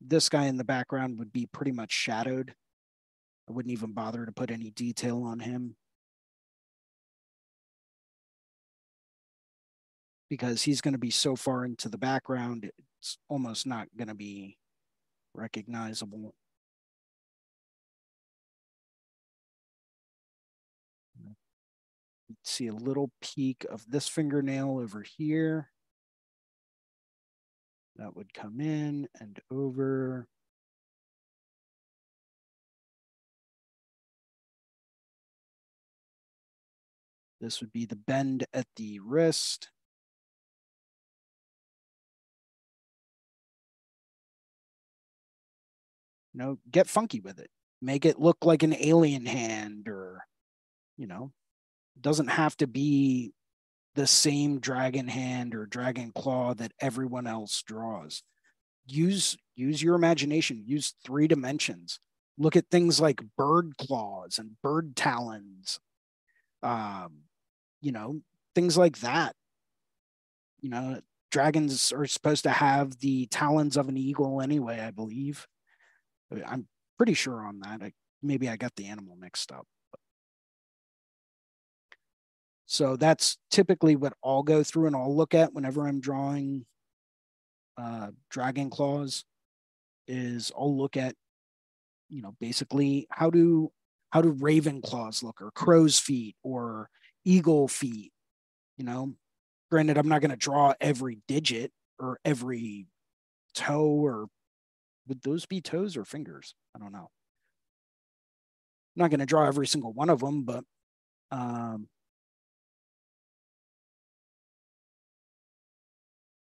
This guy in the background would be pretty much shadowed. I wouldn't even bother to put any detail on him. Because he's going to be so far into the background, it's almost not going to be recognizable. See a little peak of this fingernail over here. That would come in and over. This would be the bend at the wrist. You know, get funky with it. Make it look like an alien hand or, you know, doesn't have to be the same dragon hand or dragon claw that everyone else draws. Use use your imagination, use three dimensions. Look at things like bird claws and bird talons. Um, you know, things like that. You know, dragons are supposed to have the talons of an eagle anyway, I believe. I'm pretty sure on that. I, maybe I got the animal mixed up. So that's typically what I'll go through and I'll look at whenever I'm drawing uh, dragon claws is I'll look at, you know, basically how do how do raven claws look or crow's feet or eagle feet, you know, granted, I'm not going to draw every digit or every toe or would those be toes or fingers? I don't know. I'm not going to draw every single one of them, but um,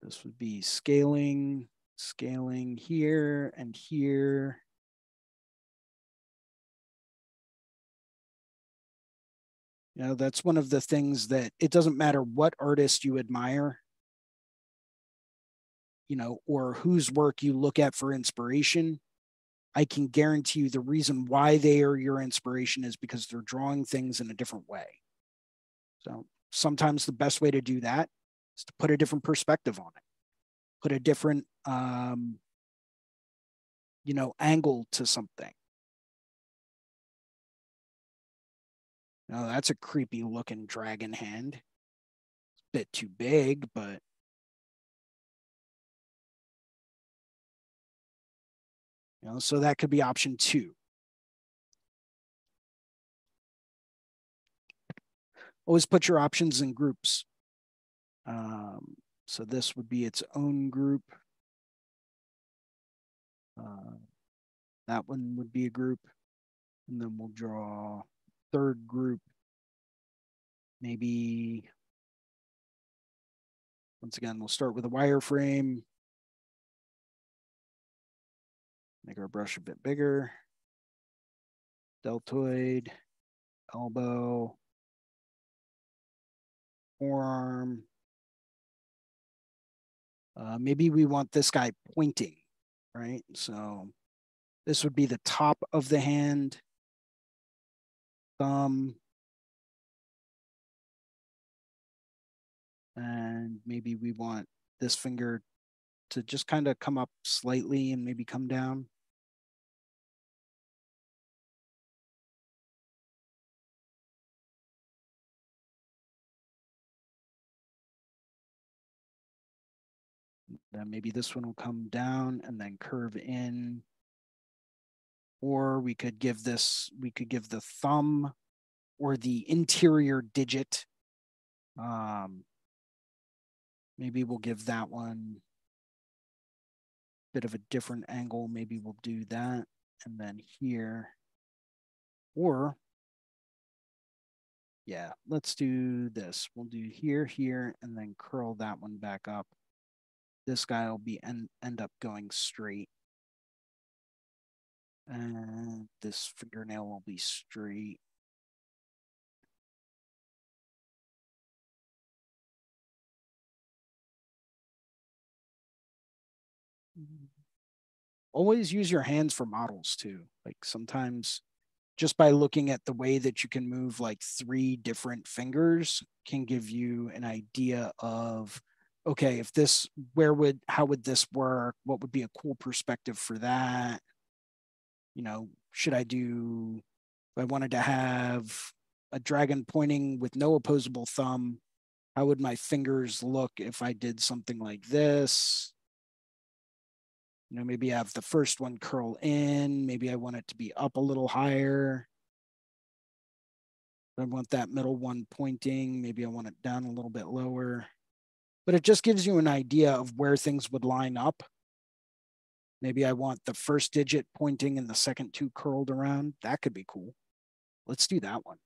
This would be scaling, scaling here and here. You know, that's one of the things that it doesn't matter what artist you admire, you know, or whose work you look at for inspiration. I can guarantee you the reason why they are your inspiration is because they're drawing things in a different way. So sometimes the best way to do that is to put a different perspective on it, put a different, um, you know, angle to something. Now that's a creepy looking dragon hand. It's a bit too big, but you know, so that could be option two. Always put your options in groups. Um, so this would be its own group. Uh, that one would be a group. And then we'll draw third group. Maybe, once again, we'll start with a wireframe. Make our brush a bit bigger. Deltoid, elbow, forearm, uh, maybe we want this guy pointing, right? So this would be the top of the hand, thumb, and maybe we want this finger to just kind of come up slightly and maybe come down. Then maybe this one will come down and then curve in. Or we could give this, we could give the thumb or the interior digit. Um, maybe we'll give that one a bit of a different angle. Maybe we'll do that. And then here, or yeah, let's do this. We'll do here, here, and then curl that one back up this guy will be end, end up going straight. And this fingernail will be straight. Always use your hands for models too. Like sometimes just by looking at the way that you can move like three different fingers can give you an idea of okay, if this, where would, how would this work? What would be a cool perspective for that? You know, should I do, I wanted to have a dragon pointing with no opposable thumb, how would my fingers look if I did something like this? You know, maybe I have the first one curl in, maybe I want it to be up a little higher. I want that middle one pointing, maybe I want it down a little bit lower but it just gives you an idea of where things would line up. Maybe I want the first digit pointing and the second two curled around. That could be cool. Let's do that one.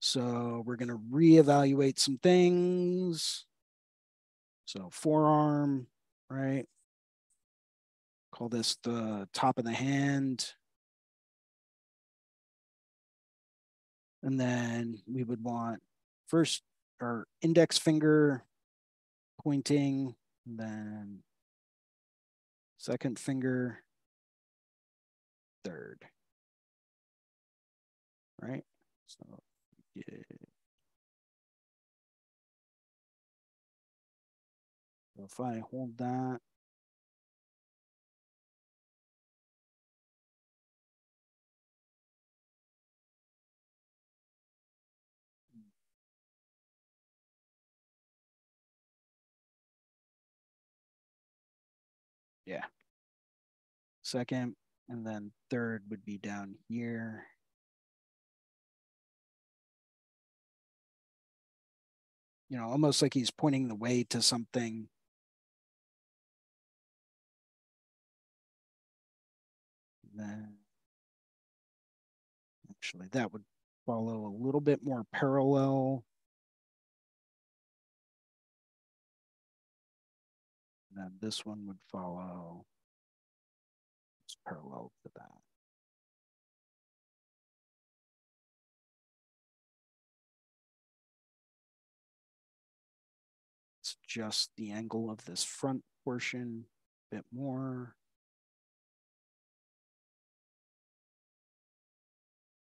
So we're going to reevaluate some things. So forearm, right? Call this the top of the hand. And then we would want first our index finger pointing, then second finger, third. Right? So yeah. So if I hold that, yeah. Second, and then third would be down here. You know, almost like he's pointing the way to something. Then actually that would follow a little bit more parallel. And then this one would follow it's parallel to that. It's just the angle of this front portion a bit more.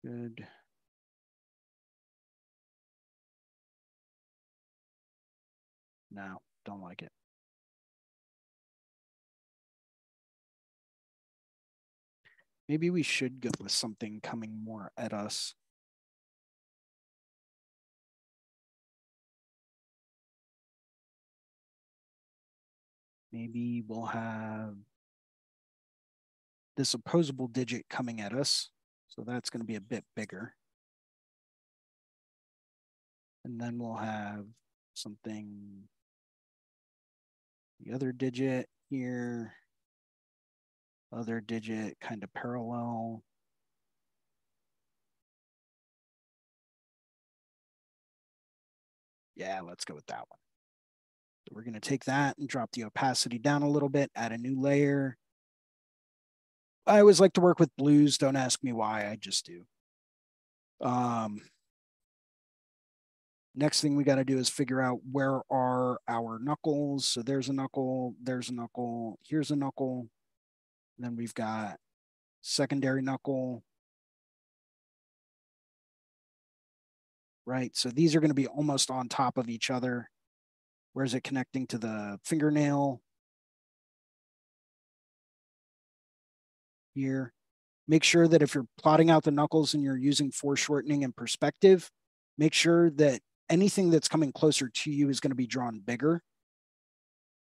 Good. No, don't like it. Maybe we should go with something coming more at us. Maybe we'll have this opposable digit coming at us. So that's going to be a bit bigger. And then we'll have something, the other digit here, other digit kind of parallel. Yeah, let's go with that one. So we're going to take that and drop the opacity down a little bit, add a new layer. I always like to work with blues. Don't ask me why, I just do. Um, next thing we got to do is figure out where are our knuckles. So there's a knuckle, there's a knuckle, here's a knuckle. And then we've got secondary knuckle. Right, so these are going to be almost on top of each other. Where is it connecting to the fingernail? Here. Make sure that if you're plotting out the knuckles and you're using foreshortening and perspective, make sure that anything that's coming closer to you is going to be drawn bigger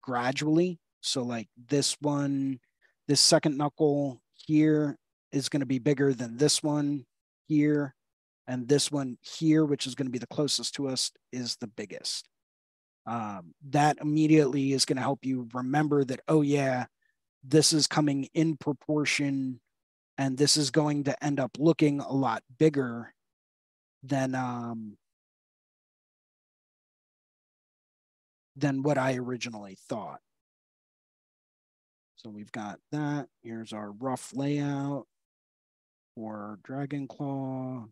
gradually. So like this one, this second knuckle here is going to be bigger than this one here. And this one here, which is going to be the closest to us, is the biggest. Um, that immediately is going to help you remember that, oh, yeah, this is coming in proportion and this is going to end up looking a lot bigger than um, than what I originally thought. So we've got that. Here's our rough layout for Dragon Claw.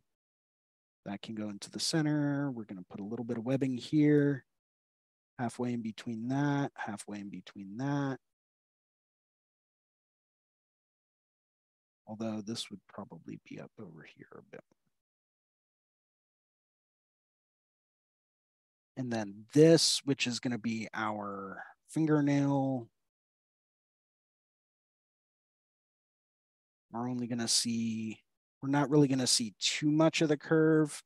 That can go into the center. We're going to put a little bit of webbing here, halfway in between that, halfway in between that. Although this would probably be up over here a bit. And then this, which is going to be our fingernail We're only going to see, we're not really going to see too much of the curve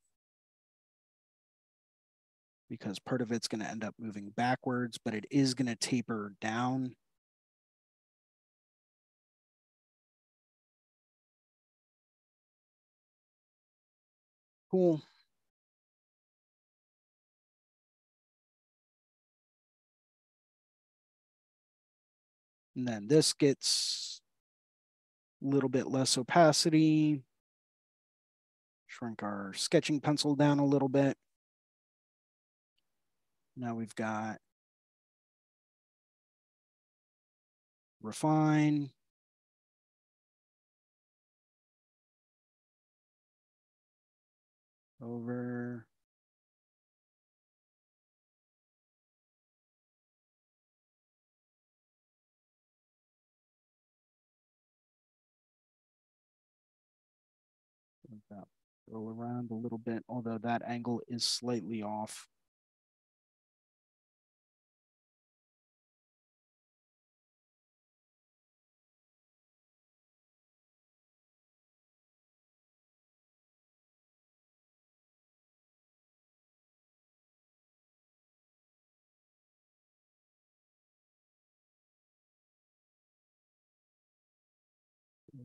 because part of it's going to end up moving backwards, but it is going to taper down. Cool. And then this gets little bit less opacity. Shrink our sketching pencil down a little bit. Now we've got refine. over. Roll around a little bit, although that angle is slightly off.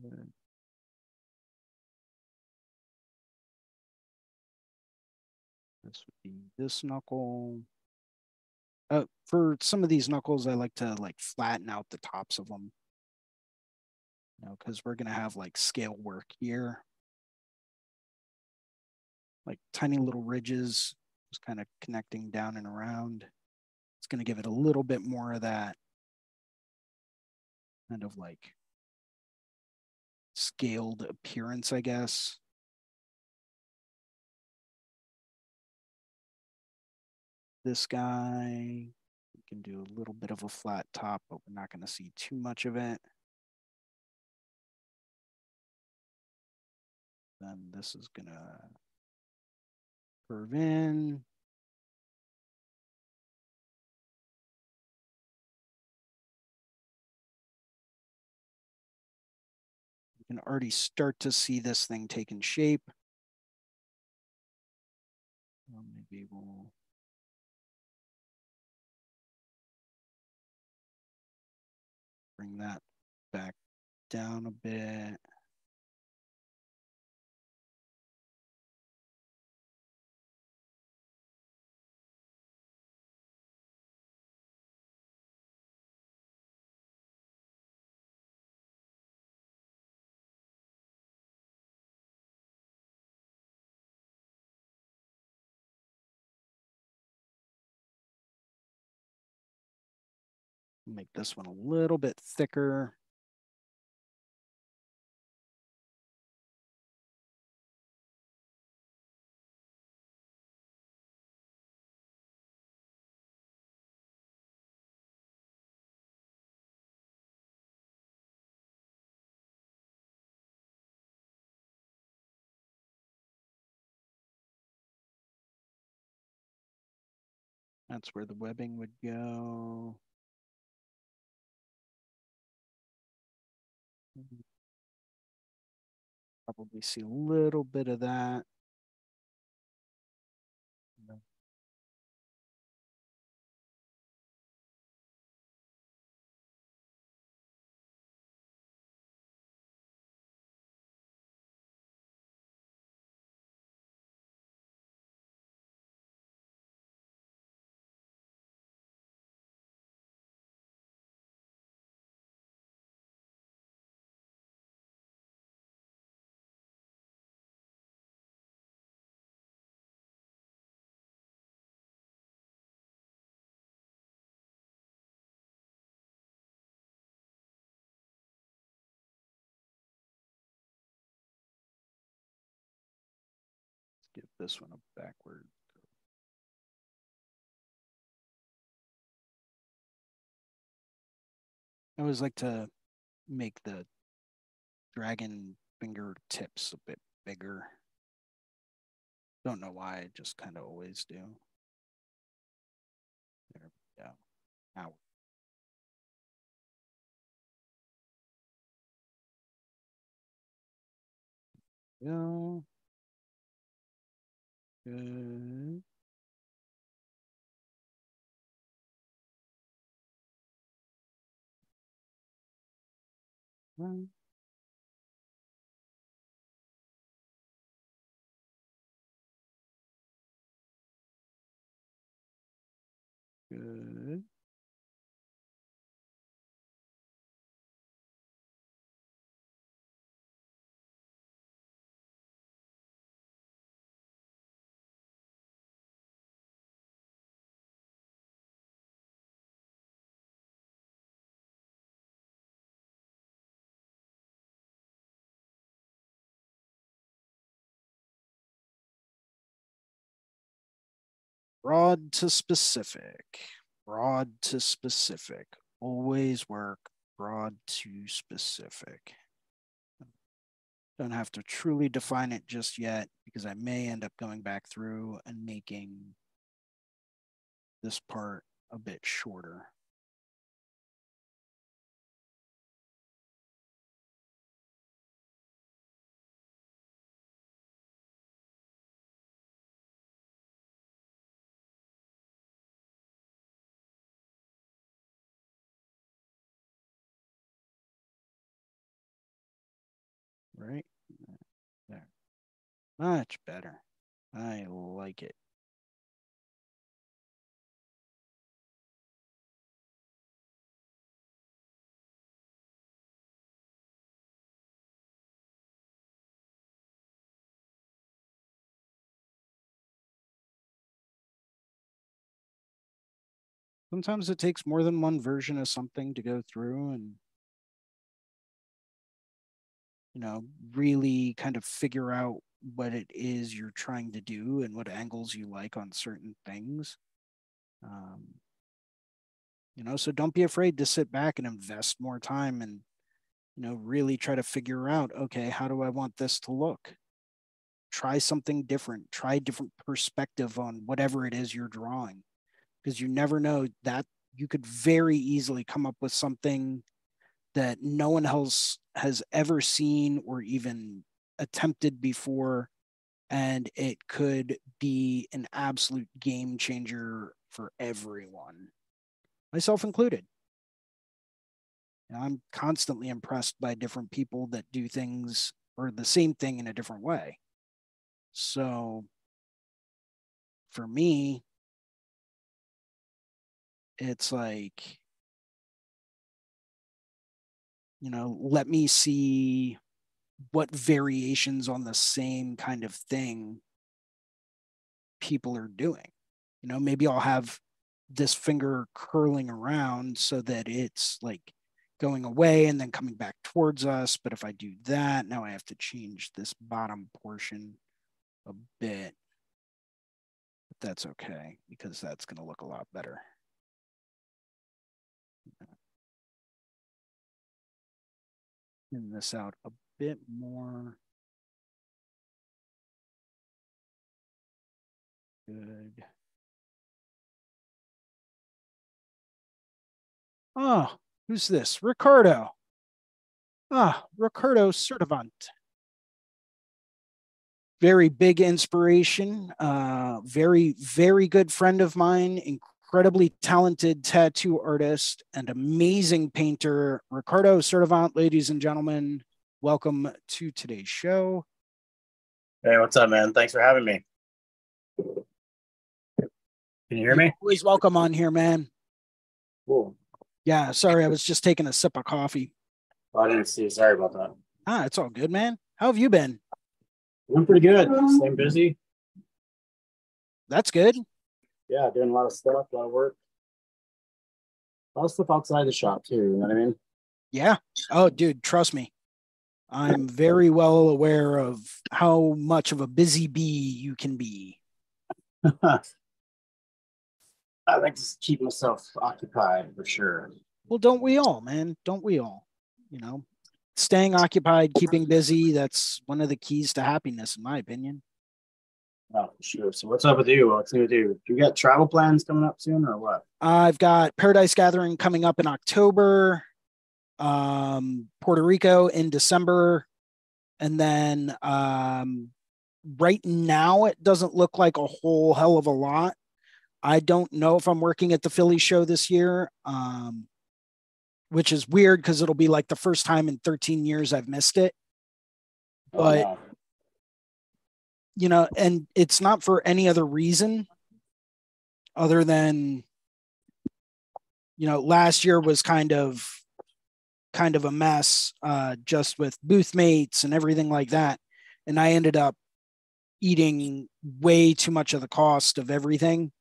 Good. This would be this knuckle. Uh, for some of these knuckles, I like to like flatten out the tops of them. You know, because we're gonna have like scale work here. Like tiny little ridges, just kind of connecting down and around. It's gonna give it a little bit more of that kind of like scaled appearance, I guess. This guy, we can do a little bit of a flat top, but we're not going to see too much of it. Then this is going to curve in. You can already start to see this thing taking shape. Well, maybe we'll bring that back down a bit. Make this one a little bit thicker. That's where the webbing would go. Probably see a little bit of that. This one backward. I always like to make the dragon finger tips a bit bigger. Don't know why, I just kind of always do. There we go. Now. Mm-hmm. Mm-hmm. Good. One. Good. Broad to specific, broad to specific. Always work broad to specific. Don't have to truly define it just yet because I may end up going back through and making this part a bit shorter. Right there. Much better. I like it. Sometimes it takes more than one version of something to go through and you know, really kind of figure out what it is you're trying to do and what angles you like on certain things. Um, you know, so don't be afraid to sit back and invest more time and, you know, really try to figure out, okay, how do I want this to look? Try something different, try a different perspective on whatever it is you're drawing, because you never know that you could very easily come up with something that no one else has ever seen or even attempted before. And it could be an absolute game changer for everyone, myself included. I'm constantly impressed by different people that do things or the same thing in a different way. So for me, it's like you know, let me see what variations on the same kind of thing people are doing. You know, maybe I'll have this finger curling around so that it's like going away and then coming back towards us. But if I do that, now I have to change this bottom portion a bit. But that's okay because that's going to look a lot better. This out a bit more. Good. Oh, who's this? Ricardo. Ah, Ricardo Certivant. Very big inspiration. Uh, very, very good friend of mine incredibly talented tattoo artist and amazing painter, Ricardo Certivant, ladies and gentlemen. Welcome to today's show. Hey, what's up, man? Thanks for having me. Can you hear me? Always welcome on here, man. Cool. Yeah, sorry, I was just taking a sip of coffee. Oh, I didn't see. Sorry about that. Ah, it's all good, man. How have you been? I'm pretty good. Staying busy. That's good yeah, doing a lot of stuff, a lot of work. A lot of stuff outside the shop too, you know what I mean? Yeah. Oh, dude, trust me. I'm very well aware of how much of a busy bee you can be. I like to keep myself occupied for sure. Well, don't we all, man? Don't we all? You know, staying occupied, keeping busy, that's one of the keys to happiness, in my opinion. Oh, sure. So what's up with you? What's new with you? Do you got travel plans coming up soon or what? I've got Paradise Gathering coming up in October, um, Puerto Rico in December, and then um, right now it doesn't look like a whole hell of a lot. I don't know if I'm working at the Philly show this year, um, which is weird because it'll be like the first time in 13 years I've missed it. Oh, but wow you know, and it's not for any other reason other than, you know, last year was kind of kind of a mess uh, just with booth mates and everything like that. And I ended up eating way too much of the cost of everything.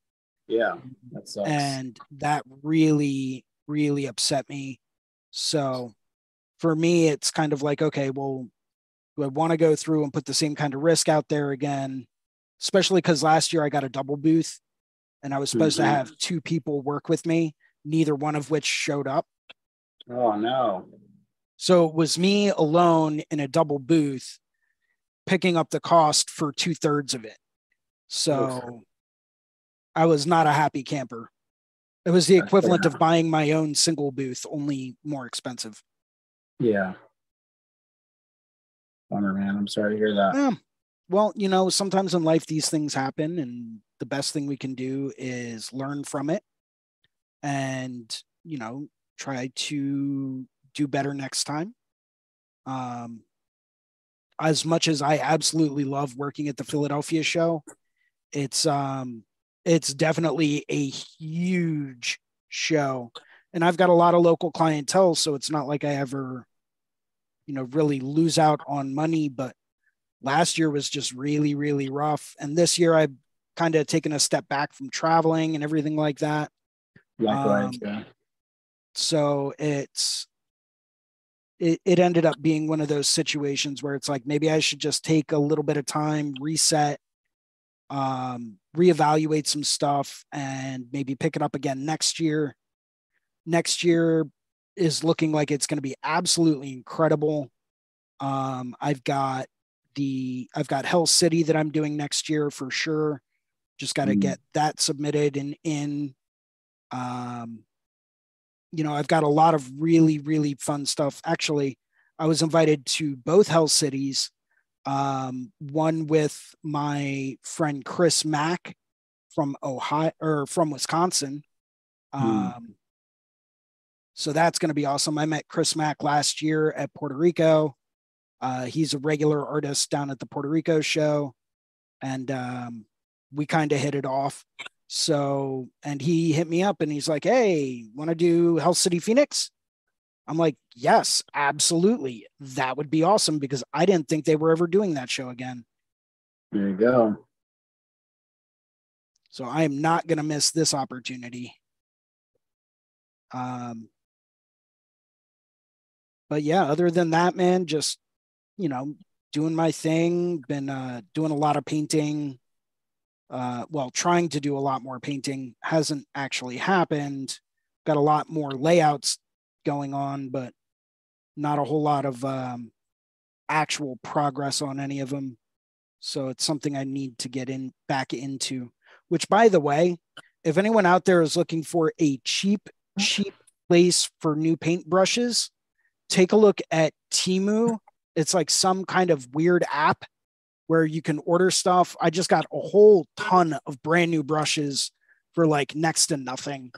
Yeah, that sucks. And that really, really upset me. So for me, it's kind of like, okay, well, do I want to go through and put the same kind of risk out there again? Especially because last year I got a double booth and I was supposed Mhm. to have two people work with me, neither one of which showed up. Oh no. So it was me alone in a double booth picking up the cost for two thirds of it. So I was not a happy camper. It was the equivalent of buying my own single booth, only more expensive. Yeah. Bummer, man. I'm sorry to hear that. Um, well, you know, sometimes in life these things happen, and the best thing we can do is learn from it and, you know, try to do better next time. Um, as much as I absolutely love working at the Philadelphia show, it's um it's definitely a huge show. And I've got a lot of local clientele, so it's not like I ever, you know, really lose out on money, but last year was just really, really rough. And this year I've kind of taken a step back from traveling and everything like that. Likewise, Um, yeah. So it's it, it ended up being one of those situations where it's like maybe I should just take a little bit of time, reset, um, reevaluate some stuff, and maybe pick it up again next year. Next year is looking like it's going to be absolutely incredible. Um, I've got the I've got Hell City that I'm doing next year for sure. Just got to Mm. get that submitted and in. Um, you know, I've got a lot of really, really fun stuff. Actually, I was invited to both Hell Cities. Um, one with my friend Chris Mack from Ohio or from Wisconsin. Hmm. Um, so that's going to be awesome. I met Chris Mack last year at Puerto Rico. Uh, he's a regular artist down at the Puerto Rico show, and um, we kind of hit it off. So, and he hit me up and he's like, Hey, want to do Hell City Phoenix? I'm like, Yes, absolutely. That would be awesome because I didn't think they were ever doing that show again. There you go. So I am not going to miss this opportunity. Um, but yeah, other than that, man, just, you know, doing my thing, been uh, doing a lot of painting. Uh, well, trying to do a lot more painting hasn't actually happened. Got a lot more layouts going on, but not a whole lot of um, actual progress on any of them. So it's something I need to get in back into. Which, by the way, if anyone out there is looking for a cheap, cheap place for new paint brushes, take a look at Temu. It's like some kind of weird app where you can order stuff. I just got a whole ton of brand new brushes for like next to nothing.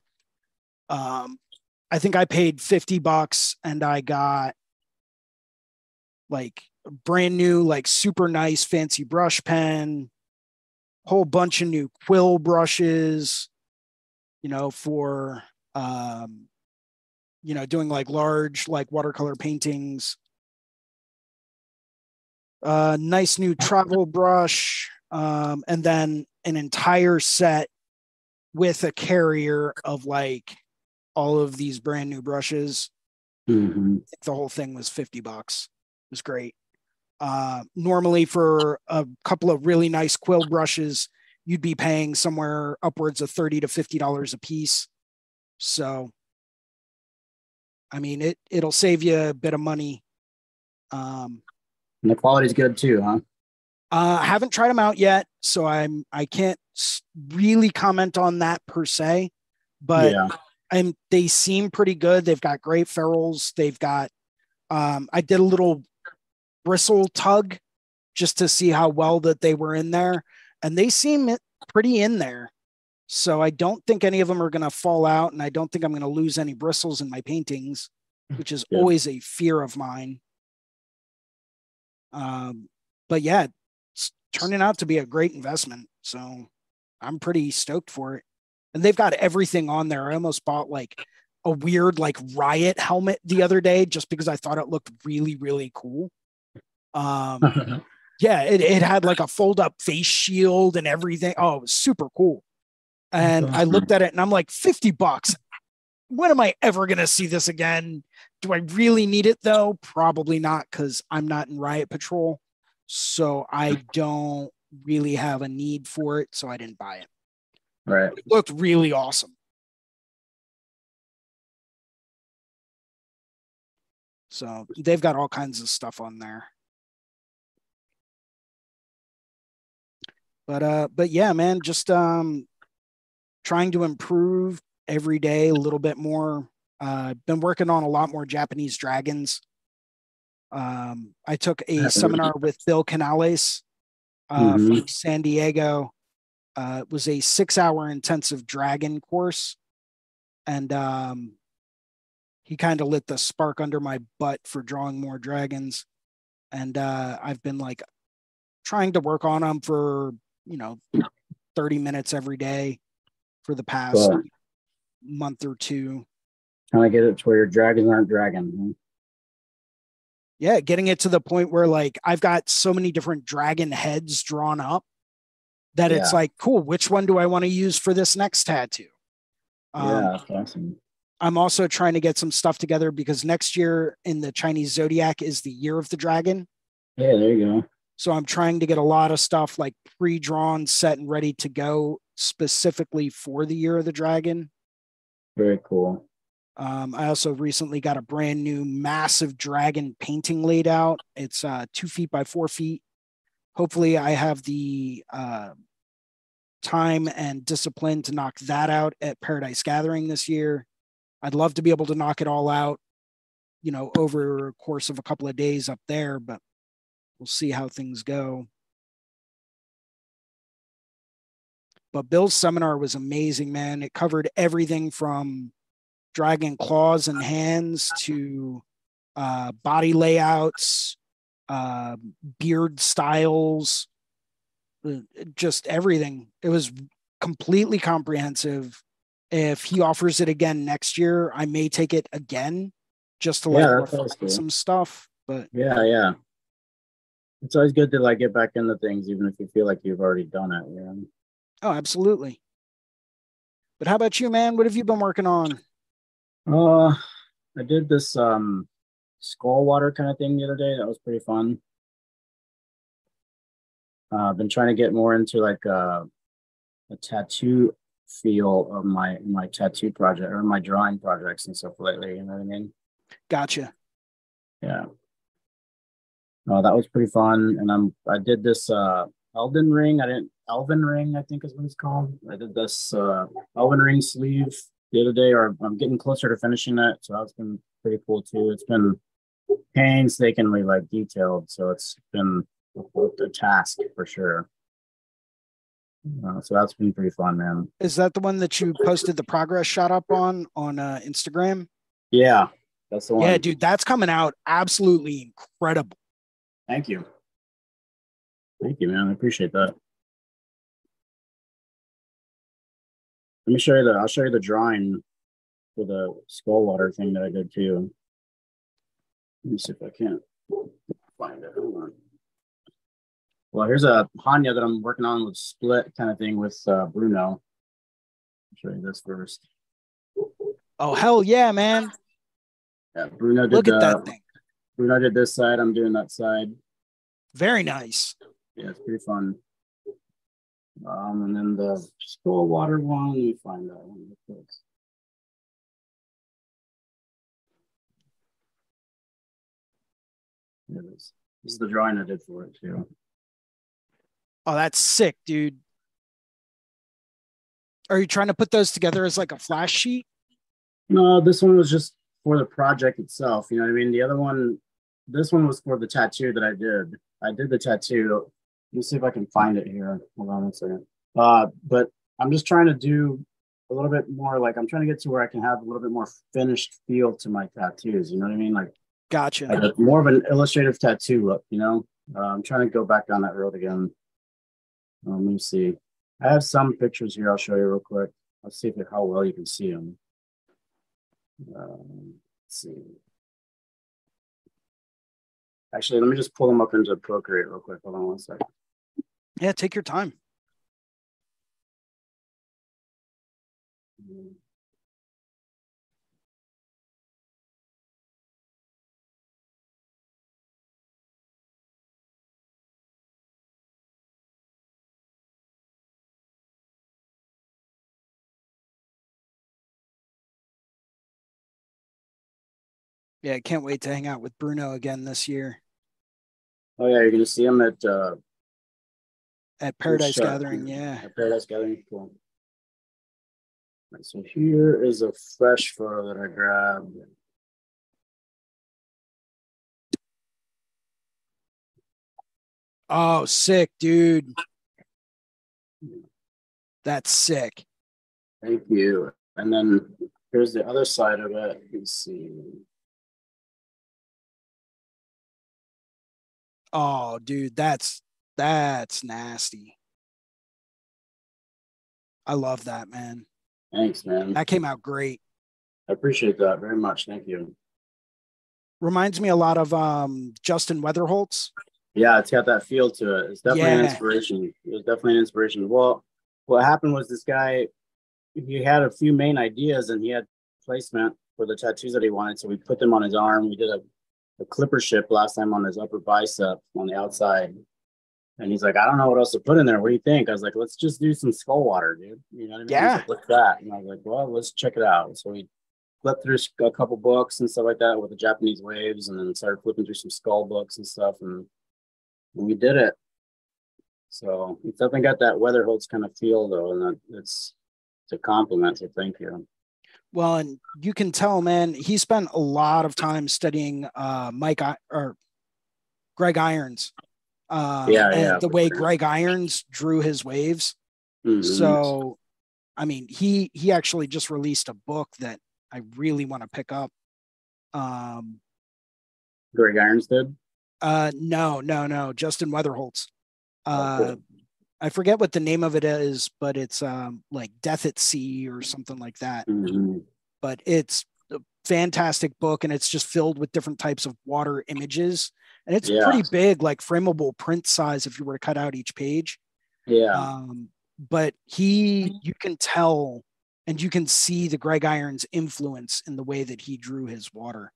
Um, I think I paid 50 bucks and I got like brand new, like super nice fancy brush pen, whole bunch of new quill brushes, you know, for um, you know, doing like large like watercolor paintings. Uh nice new travel brush, um, and then an entire set with a carrier of like all of these brand new brushes. hmm the whole thing was 50 bucks. It was great. Uh, normally, for a couple of really nice quill brushes, you'd be paying somewhere upwards of 30 to 50 dollars a piece. So, I mean, it it'll save you a bit of money. Um, And the quality's good too, huh? uh, I haven't tried them out yet, so I'm I can't really comment on that per se, but yeah. and they seem pretty good. They've got great ferrules. They've got um I did a little bristle tug just to see how well that they were in there and they seem pretty in there. So I don't think any of them are going to fall out and I don't think I'm going to lose any bristles in my paintings, which is Good. always a fear of mine. Um but yeah, it's turning out to be a great investment. So I'm pretty stoked for it and they've got everything on there. I almost bought like a weird like riot helmet the other day just because I thought it looked really really cool. Um, yeah, it, it had like a fold up face shield and everything. Oh, it was super cool. And I looked at it and I'm like, 50 bucks. When am I ever going to see this again? Do I really need it though? Probably not because I'm not in Riot Patrol. So I don't really have a need for it. So I didn't buy it. Right. It looked really awesome. So they've got all kinds of stuff on there. But uh but yeah, man, just um trying to improve every day a little bit more. Uh been working on a lot more Japanese dragons. Um I took a seminar with Bill Canales uh Mhm. from San Diego. Uh it was a 6-hour intensive dragon course and um he kind of lit the spark under my butt for drawing more dragons and uh I've been like trying to work on them for, you know, 30 minutes every day for the past month or two. Trying to get it to where your dragons aren't dragging. Yeah, getting it to the point where like I've got so many different dragon heads drawn up that it's like, cool, which one do I want to use for this next tattoo? Um, yeah, that's awesome. I'm also trying to get some stuff together because next year in the Chinese zodiac is the year of the dragon. Yeah, there you go. So I'm trying to get a lot of stuff like pre-drawn, set and ready to go specifically for the year of the dragon. Very cool. Um, I also recently got a brand new massive dragon painting laid out. It's uh, two feet by four feet. Hopefully, I have the uh, time and discipline to knock that out at Paradise Gathering this year. I'd love to be able to knock it all out, you know, over a course of a couple of days up there, but we'll see how things go. But Bill's seminar was amazing, man. It covered everything from dragon claws and hands to uh, body layouts, uh, beard styles, uh, just everything. It was completely comprehensive. If he offers it again next year, I may take it again just to like Yeah, that sounds cool. some stuff. But Yeah, yeah. It's always good to like get back into things, even if you feel like you've already done it. You know? Oh, absolutely. But how about you, man? What have you been working on? Uh, I did this um skull water kind of thing the other day. That was pretty fun. Uh, I've been trying to get more into like uh, a tattoo feel of my my tattoo project or my drawing projects and stuff lately. You know what I mean? Gotcha. Yeah. Oh, that was pretty fun. And I'm I did this uh Elden Ring. I didn't Elven Ring, I think is what it's called. I did this uh Elven Ring sleeve the other day, or I'm getting closer to finishing that. So that's been pretty cool too. It's been painstakingly like detailed. So it's been a task for sure. Uh, so that's been pretty fun, man. Is that the one that you posted the progress shot up on on uh, Instagram? Yeah, that's the one. Yeah, dude, that's coming out absolutely incredible. Thank you. Thank you, man. I appreciate that. Let me show you the I'll show you the drawing for the skull water thing that I did too. Let me see if I can't find it. Hold on. Well, here's a Hanya that I'm working on with split kind of thing with uh, Bruno. I'll show you this first. Oh hell yeah, man! Yeah, Bruno did Look at the- that thing. Bruno did this side. I'm doing that side. Very nice. Yeah, it's pretty fun. Um, and then the skull water one, let me find that one. real quick. Here it is. This is the drawing I did for it too. Oh, that's sick, dude. Are you trying to put those together as like a flash sheet? No, this one was just for the project itself. You know what I mean? The other one, this one was for the tattoo that I did. I did the tattoo. Let me see if I can find it here. Hold on one second. Uh, but I'm just trying to do a little bit more like I'm trying to get to where I can have a little bit more finished feel to my tattoos. You know what I mean? Like, Gotcha. like a- more of an illustrative tattoo look. You know, uh, I'm trying to go back down that road again. Um, let me see. I have some pictures here. I'll show you real quick. Let's see if how well you can see them. Um, let's see. Actually, let me just pull them up into Procreate real quick. Hold on one second yeah, take your time. Yeah, I can't wait to hang out with Bruno again this year. Oh yeah, you're gonna see him at uh, at Paradise. Gathering. Yeah. at Paradise Gathering. Cool. Right, so here is a fresh photo that I grabbed. Oh, sick, dude. That's sick. Thank you. And then here's the other side of it. Let's see. Oh, dude, that's that's nasty. I love that, man. Thanks, man. That came out great. I appreciate that very much. Thank you. Reminds me a lot of um Justin Weatherholtz. Yeah, it's got that feel to it. It's definitely an inspiration. It was definitely an inspiration. Well, what happened was this guy, he had a few main ideas and he had placement for the tattoos that he wanted. So we put them on his arm. We did a, a clipper ship last time on his upper bicep on the outside. And he's like, I don't know what else to put in there. What do you think? I was like, let's just do some skull water, dude. You know what I mean? Yeah. like, What's that? And I was like, well, let's check it out. So we flipped through a couple books and stuff like that with the Japanese waves, and then started flipping through some skull books and stuff, and, and we did it. So it's definitely got that Weatherholtz kind of feel though, and that it's it's a compliment. So thank you. Well, and you can tell, man, he spent a lot of time studying uh Mike I- or Greg Irons. Uh, Yeah, and yeah, the way sure. Greg Irons drew his waves. Mhm. So, I mean, he he actually just released a book that I really want to pick up. Um, Greg Irons did. uh, no, no, no, Justin Weatherholtz. Oh, Uh, cool. I forget what the name of it is, but it's um like Death at Sea or something like that. Mhm. But it's a fantastic book, and it's just filled with different types of water images, and it's Yeah. pretty big, like frameable print size if you were to cut out each page. Yeah. Um, but he, you can tell, and you can see the Greg Irons influence in the way that he drew his water.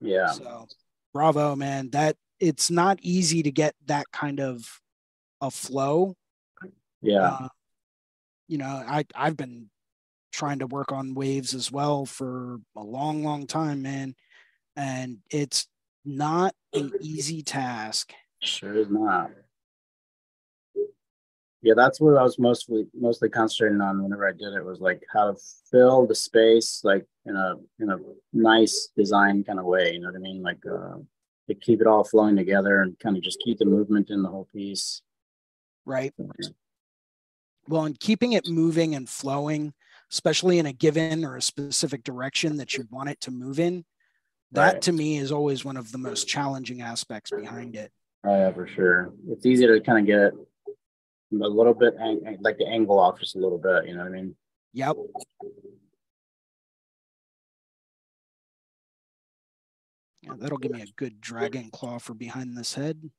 yeah. So, bravo, man! That it's not easy to get that kind of a flow. Yeah. Uh, you know, I I've been trying to work on waves as well for a long, long time, man, and it's not an easy task. Sure is not. Yeah, that's what I was mostly mostly concentrating on whenever I did it was like how to fill the space like in a in a nice design kind of way. You know what I mean? Like uh to keep it all flowing together and kind of just keep the movement in the whole piece. right? Well, and keeping it moving and flowing, especially in a given or a specific direction that you want it to move in, that Right. to me is always one of the most challenging aspects behind it. Oh yeah, for sure. It's easy to kind of get a little bit like the angle off just a little bit. You know what I mean? Yep. Yeah, that'll give me a good dragon claw for behind this head.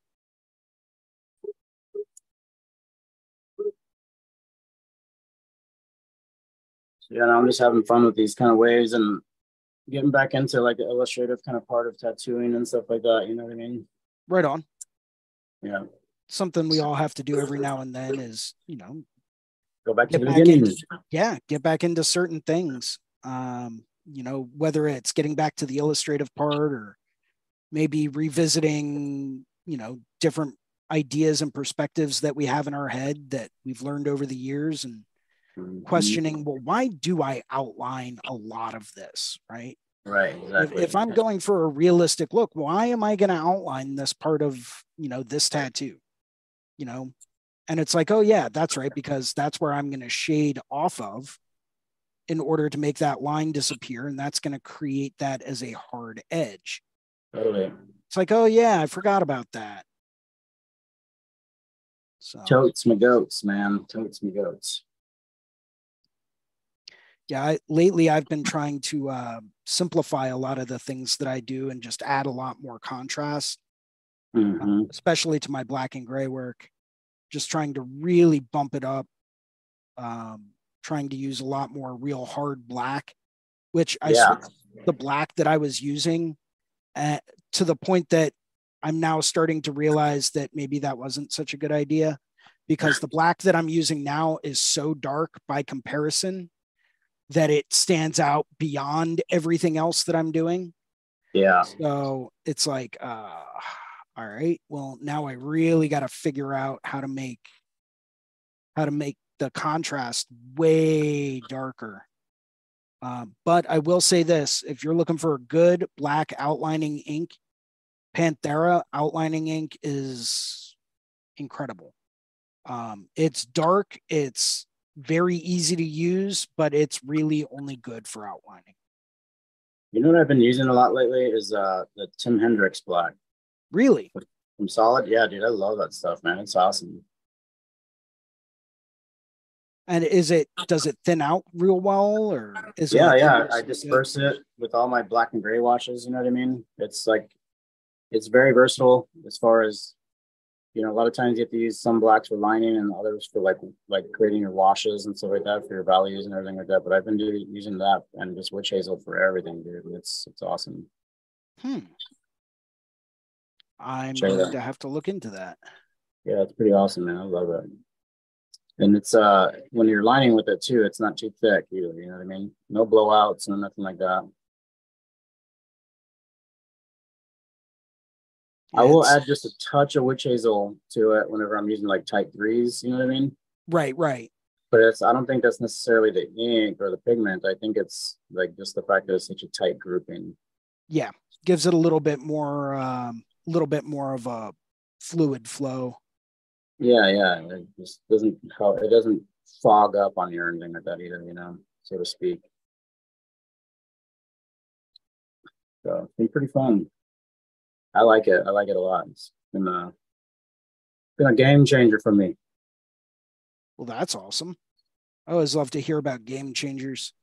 So, yeah, I'm just having fun with these kind of waves and getting back into like the illustrative kind of part of tattooing and stuff like that. You know what I mean? Right on. Yeah. Something we all have to do every now and then is, you know, Go back to the back beginning. into- yeah, get back into certain things. Um, you know, whether it's getting back to the illustrative part or maybe revisiting, you know, different ideas and perspectives that we have in our head that we've learned over the years and. Questioning, mm-hmm. well, why do I outline a lot of this? Right. Right. If, Exactly. if I'm going for a realistic look, why am I going to outline this part of, you know, this tattoo? You know, and it's like, oh, yeah, that's right, because that's where I'm going to shade off of in order to make that line disappear. And that's going to create that as a hard edge. totally. It's like, oh, yeah, I forgot about that. So, Totes my goats, man. Totes my goats. Yeah, I, lately I've been trying to uh, simplify a lot of the things that I do and just add a lot more contrast. Mhm. especially to my black and gray work. Just trying to really bump it up. Um, trying to use a lot more real hard black, which I Yeah. the black that I was using uh, to the point that I'm now starting to realize that maybe that wasn't such a good idea because the black that I'm using now is so dark by comparison that it stands out beyond everything else that I'm doing. Yeah. So it's like, uh, all right, well, now I really got to figure out how to make how to make the contrast way darker. Uh, but I will say this: if you're looking for a good black outlining ink, Panthera outlining ink is incredible. Um, it's dark, it's very easy to use, but it's really only good for outlining. You know what I've been using a lot lately is uh the Tim Hendricks black. Really? From Solid? Yeah, dude, I love that stuff, man. It's awesome. And is it does it thin out real well or is yeah, it yeah. I disperse it with all my black and gray washes, you know what I mean? It's like it's very versatile as far as you know, a lot of times you have to use some blacks for lining and others for like like creating your washes and stuff like that for your values and everything like that. But I've been doing using that and just witch hazel for everything, dude. It's it's awesome. Hmm. I'm Check going to have to look into that. Yeah, it's pretty awesome, man. I love it. And it's uh when you're lining with it too, it's not too thick either. You know what I mean? No blowouts and nothing like that. I will add just a touch of witch hazel to it whenever I'm using like type threes. You know what I mean? Right, right. But it's I don't think that's necessarily the ink or the pigment. I think it's like just the fact that it's such a tight grouping. Yeah, gives it a little bit more, um, a little bit more of a fluid flow. Yeah, yeah. It just doesn't. It doesn't fog up on you or anything like that either. You know, so to speak. So it's been pretty fun. I like it. I like it a lot. It's been a been a game changer for me. Well, that's awesome. I always love to hear about game changers.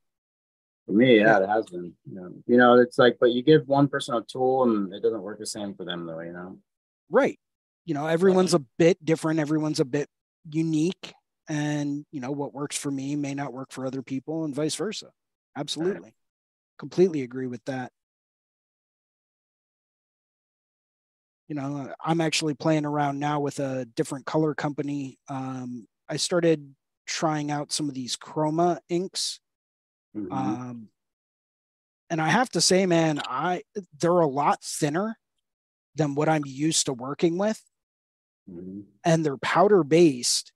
For me, yeah, it has been. You know, you know, it's like, but you give one person a tool and it doesn't work the same for them, though. You know. Right. You know, everyone's a bit different, everyone's a bit unique. And, you know, what works for me may not work for other people and vice versa. Absolutely. Completely agree with that. You know, I'm actually playing around now with a different color company. Um, I started trying out some of these chroma inks. Mhm. Um, and I have to say, man, I they're a lot thinner than what I'm used to working with, Mhm. and they're powder based,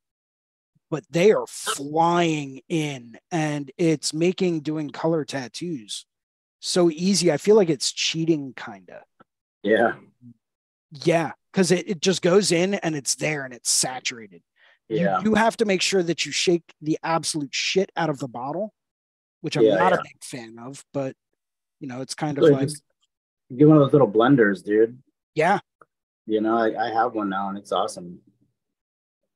but they are flying in, and it's making doing color tattoos so easy. I feel like it's cheating, kind of. Yeah. Yeah, because it, it just goes in and it's there and it's saturated. You- Yeah. You, have to make sure that you shake the absolute shit out of the bottle, which I'm Yeah, not yeah. a big fan of, but you know, it's kind of So like, get one of those little blenders, dude. yeah, You know, I, I have one now and it's awesome.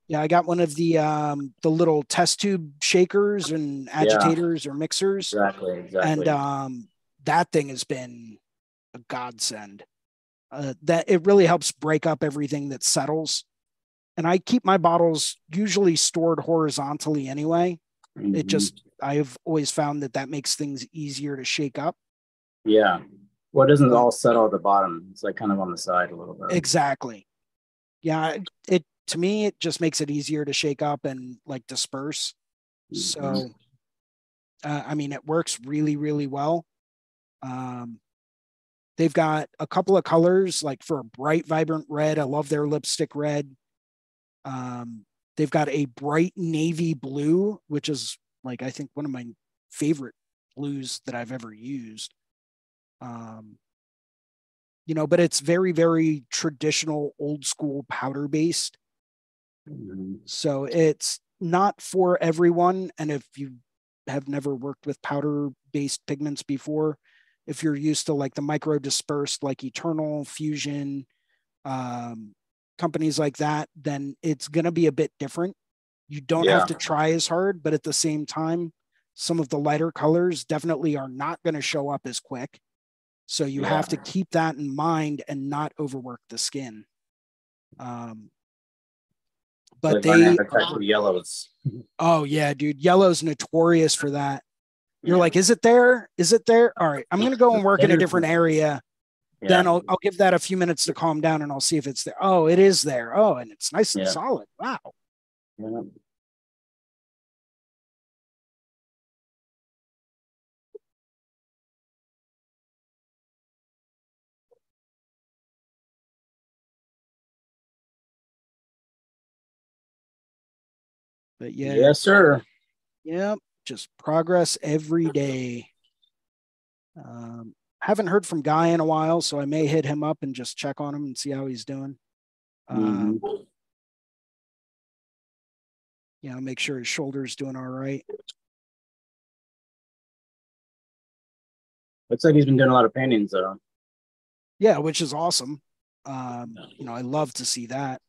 yeah. I got one of the um the little test tube shakers and agitators or mixers, Exactly. Exactly. and um that thing has been a godsend. Uh, that it really helps break up everything that settles. And I keep my bottles usually stored horizontally anyway. It Mhm. just I've always found that that makes things easier to shake up. yeah. Well, it doesn't all settle at the bottom. It's like kind of on the side a little bit. Exactly. Yeah, it, it to me it just makes it easier to shake up and like disperse. Mhm. So uh, I mean it works really really well. Um they've got a couple of colors like for a bright vibrant red. I love their lipstick red. Um they've got a bright navy blue which is like I think one of my favorite blues that I've ever used. Um you know, but it's very very traditional old school powder based. Mhm. So it's not for everyone. And if you have never worked with powder based pigments before, if you're used to like the micro dispersed, like Eternal, Fusion, um, companies like that, then it's going to be a bit different. You don't Yeah. have to try as hard, but at the same time, some of the lighter colors definitely are not going to show up as quick. So you have to keep that in mind and not overwork the skin. Um, but Like they learning how yellows. Oh yeah, dude. Yellow's notorious for that. You're like, is it there? Is it there? All right, I'm going to go and work in a different area. Yeah. Then I'll, I'll give that a few minutes to calm down and I'll see if it's there. Oh, it is there. Oh, and it's nice and yeah. solid. Wow. But yeah. Yes, sir. Yep just progress every day. Um, haven't heard from Guy in a while, so I may hit him up and just check on him and see how he's doing. Um, Mhm. you know, make sure his shoulder's doing all right. Looks like he's been doing a lot of paintings though. Yeah, which is awesome. Um, you know, I love to see that.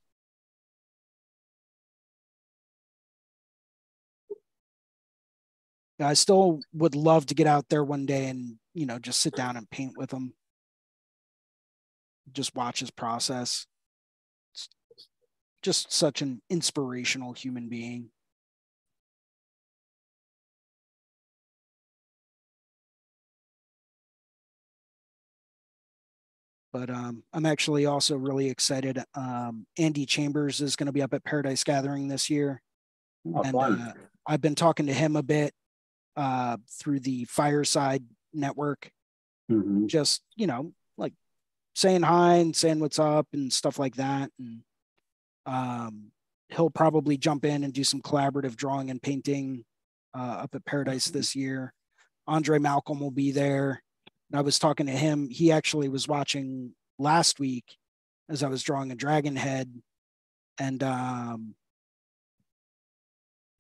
I still would love to get out there one day and, you know, just sit down and paint with him. Just watch his process. It's just such an inspirational human being. but um, I'm actually also really excited. Um, Andy Chambers is going to be up at Paradise Gathering this year, Oh, and uh, I've been talking to him a bit uh, through the Fireside Network. Mhm. Just you know, like saying hi and saying what's up and stuff like that. And um, he'll probably jump in and do some collaborative drawing and painting uh, up at Paradise this year. Andre Malcolm will be there. And I was talking to him. He actually was watching last week as I was drawing a dragon head. And, um,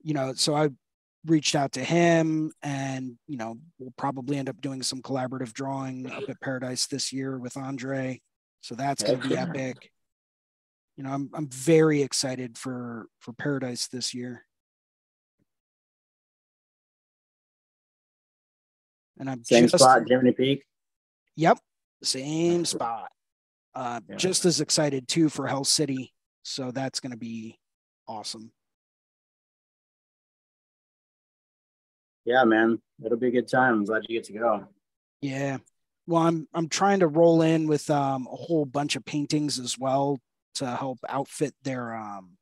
you know, so I reached out to him and, you know, we'll probably end up doing some collaborative drawing up at Paradise this year with Andre. So that's going to be epic. You know, I'm, I'm very excited for, for Paradise this year. And I'm Same just, spot, Jiminy Peak. Yep, same spot. Uh, Yeah. Just as excited too for Hell City, so that's going to be awesome. Yeah, man. It'll be a good time. I'm glad you get to go. Yeah. Well, I'm I'm trying to roll in with um, a whole bunch of paintings as well to help outfit their um,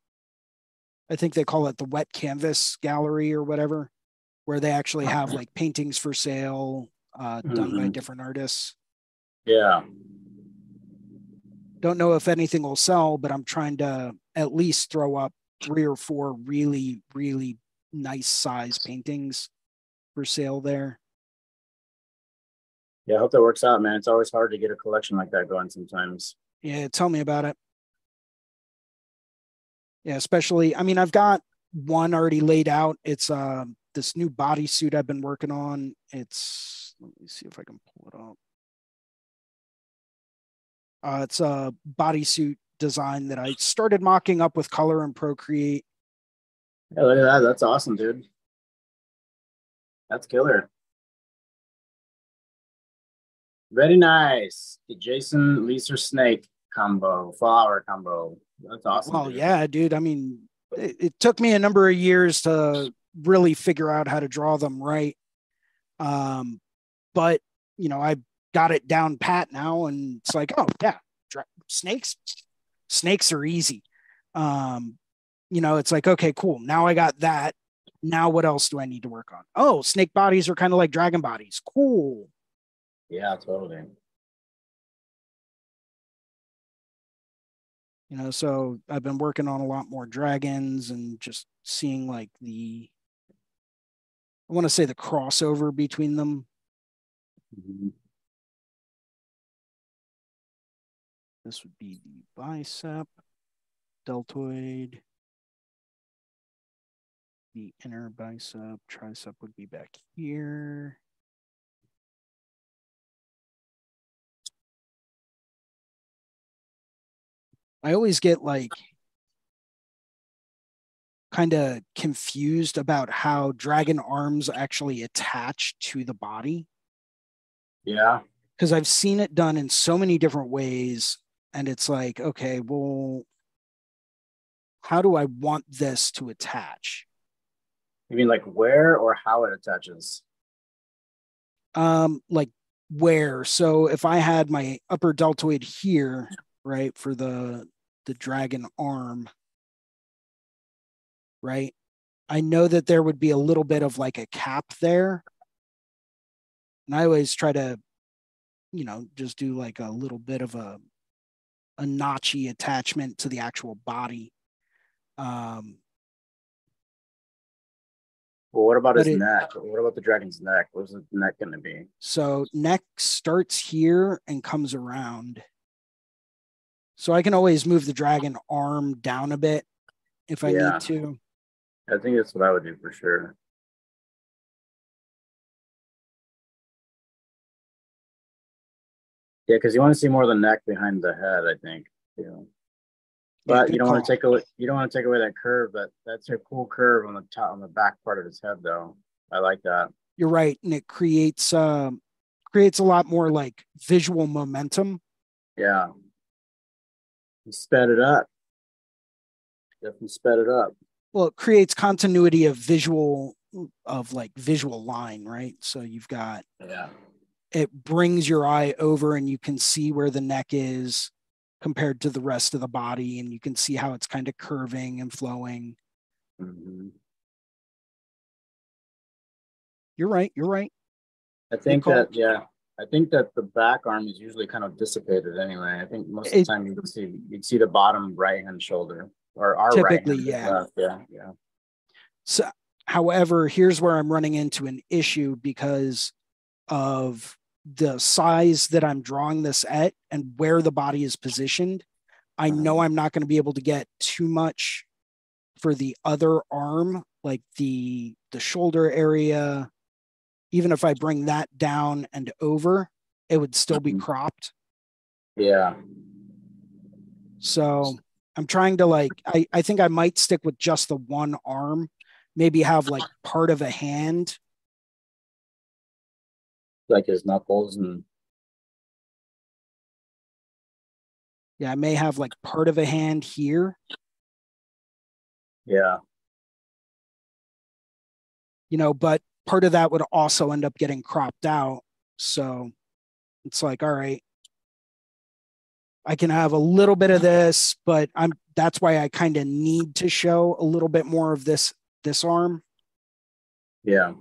I think they call it the wet canvas gallery or whatever, where they actually have like paintings for sale uh, done by Mhm. different artists. Yeah. don't know if anything will sell, but I'm trying to at least throw up three or four really, really nice size paintings for sale there. Yeah, I hope that works out, man. It's always hard to get a collection like that going sometimes. Yeah, tell me about it. Yeah, especially, I mean, I've got one already laid out. It's uh, this new bodysuit I've been working on. It's, let me see if I can pull it up. Uh, it's a bodysuit design that I started mocking up with color and Procreate. Yeah, look at that. That's awesome, dude. That's killer. Very nice. The Jason Leeser Snake combo, flower combo. That's awesome. Well, dude. yeah, dude. I mean, it, it took me a number of years to really figure out how to draw them right. Um, but you know, I got it down pat now, and it's like, oh yeah, dra- snakes, snakes are easy. Um, you know, it's like, okay, cool. Now I got that. Now what else do I need to work on? Oh, snake bodies are kind of like dragon bodies. Cool. Yeah, totally. you know so i've been working on a lot more dragons and just seeing like the i want to say the crossover between them Mhm. this would be the bicep deltoid the inner bicep tricep would be back here i always get like kind of confused about how dragon arms actually attach to the body Yeah. because I've seen it done in so many different ways. And it's like, okay, well, how do I want this to attach? You mean like where or how it attaches? Um, like where? So if I had my upper deltoid here, right, for the the dragon arm, right? I know that there would be a little bit of like a cap there. And I always try to, you know, just do like a little bit of a a notchy attachment to the actual body. Um Well, what about But his it- neck? What about the dragon's neck? What's the neck going to be? So neck starts here and comes around. So I can always move the dragon arm down a bit if I Yeah. need to. I think that's what I would do for sure. Yeah, because you want to see more of the neck behind the head, I think. Yeah, But you don't want to take away you don't want to take away that curve. That that's a cool curve on the top on the back part of his head though. I like that. You're right, and it creates um creates a lot more like visual momentum. Yeah. He sped it up. Definitely sped it up. Well, it creates continuity of visual of like visual line, right? So you've got Yeah. it brings your eye over and you can see where the neck is compared to the rest of the body and you can see how it's kind of curving and flowing. hmm You're right, you're right. I think call. that yeah. I think that the back arm is usually kind of dissipated anyway. I think most of the time you'd see you'd see the bottom right hand shoulder or our Typically, right yeah. left. Yeah, yeah. So however, here's where I'm running into an issue because of the size that I'm drawing this at and where the body is positioned. I know I'm not going to be able to get too much for the other arm, like the the shoulder area. Even if I bring that down and over, it would still be Mhm. cropped. Yeah. So I'm trying to like I, I think I might stick with just the one arm, maybe have like part of a hand. Like his knuckles and Yeah, I may have like part of a hand here, yeah. you know, but part of that would also end up getting cropped out. So it's like, all right, I can have a little bit of this, but I'm that's why I kind of need to show a little bit more of this this arm. Yeah.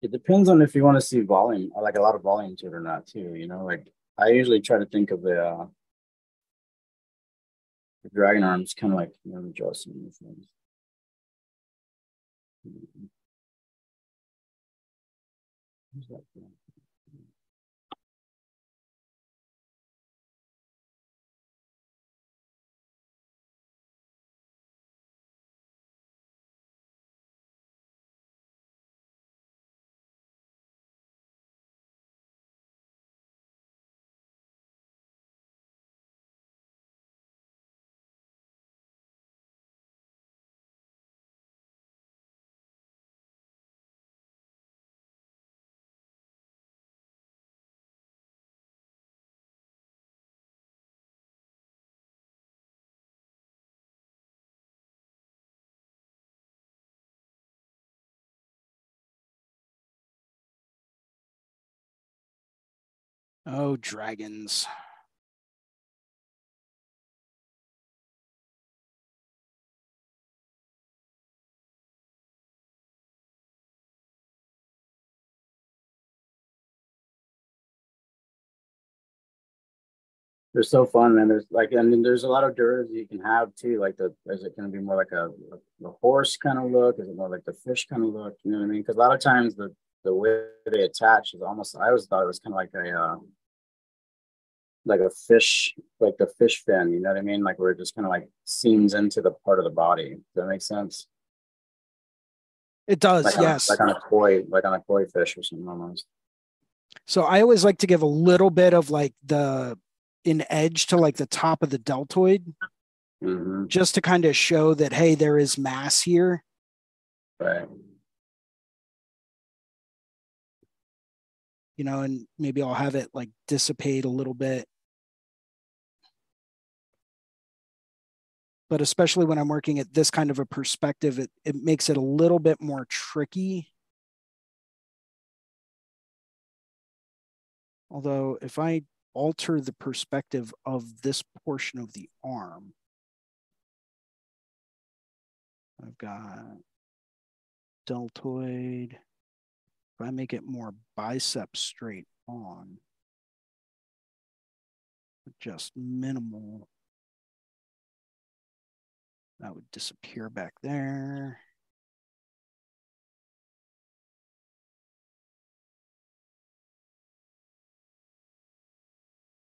It depends on if you want to see volume, like a lot of volume to it or not, too. You know, like I usually try to think of the, uh, the dragon arms kind of like, you know, draw some things. Who's that? Oh, dragons. They're so fun, man. There's like, I mean, there's a lot of derivatives you can have too. Like the, is it going to be more like a, a horse kind of look? Is it more like the fish kind of look? You know what I mean? Because a lot of times the the way they attach is almost. I always thought it was kind of like a, uh, like a fish, like the fish fin. You know what I mean? Like where it just kind of like seams into the part of the body. Does that make sense? It does, Like on, yes. like on a koi, like on a koi fish or something almost. So I always like to give a little bit of like the an edge to like the top of the deltoid hmm just to kind of show that hey, there is mass here. Right. you know, and maybe I'll have it like dissipate a little bit. But especially when I'm working at this kind of a perspective, it, it makes it a little bit more tricky. Although, if I alter the perspective of this portion of the arm, I've got deltoid. If I make it more bicep straight on, just minimal That would disappear back there.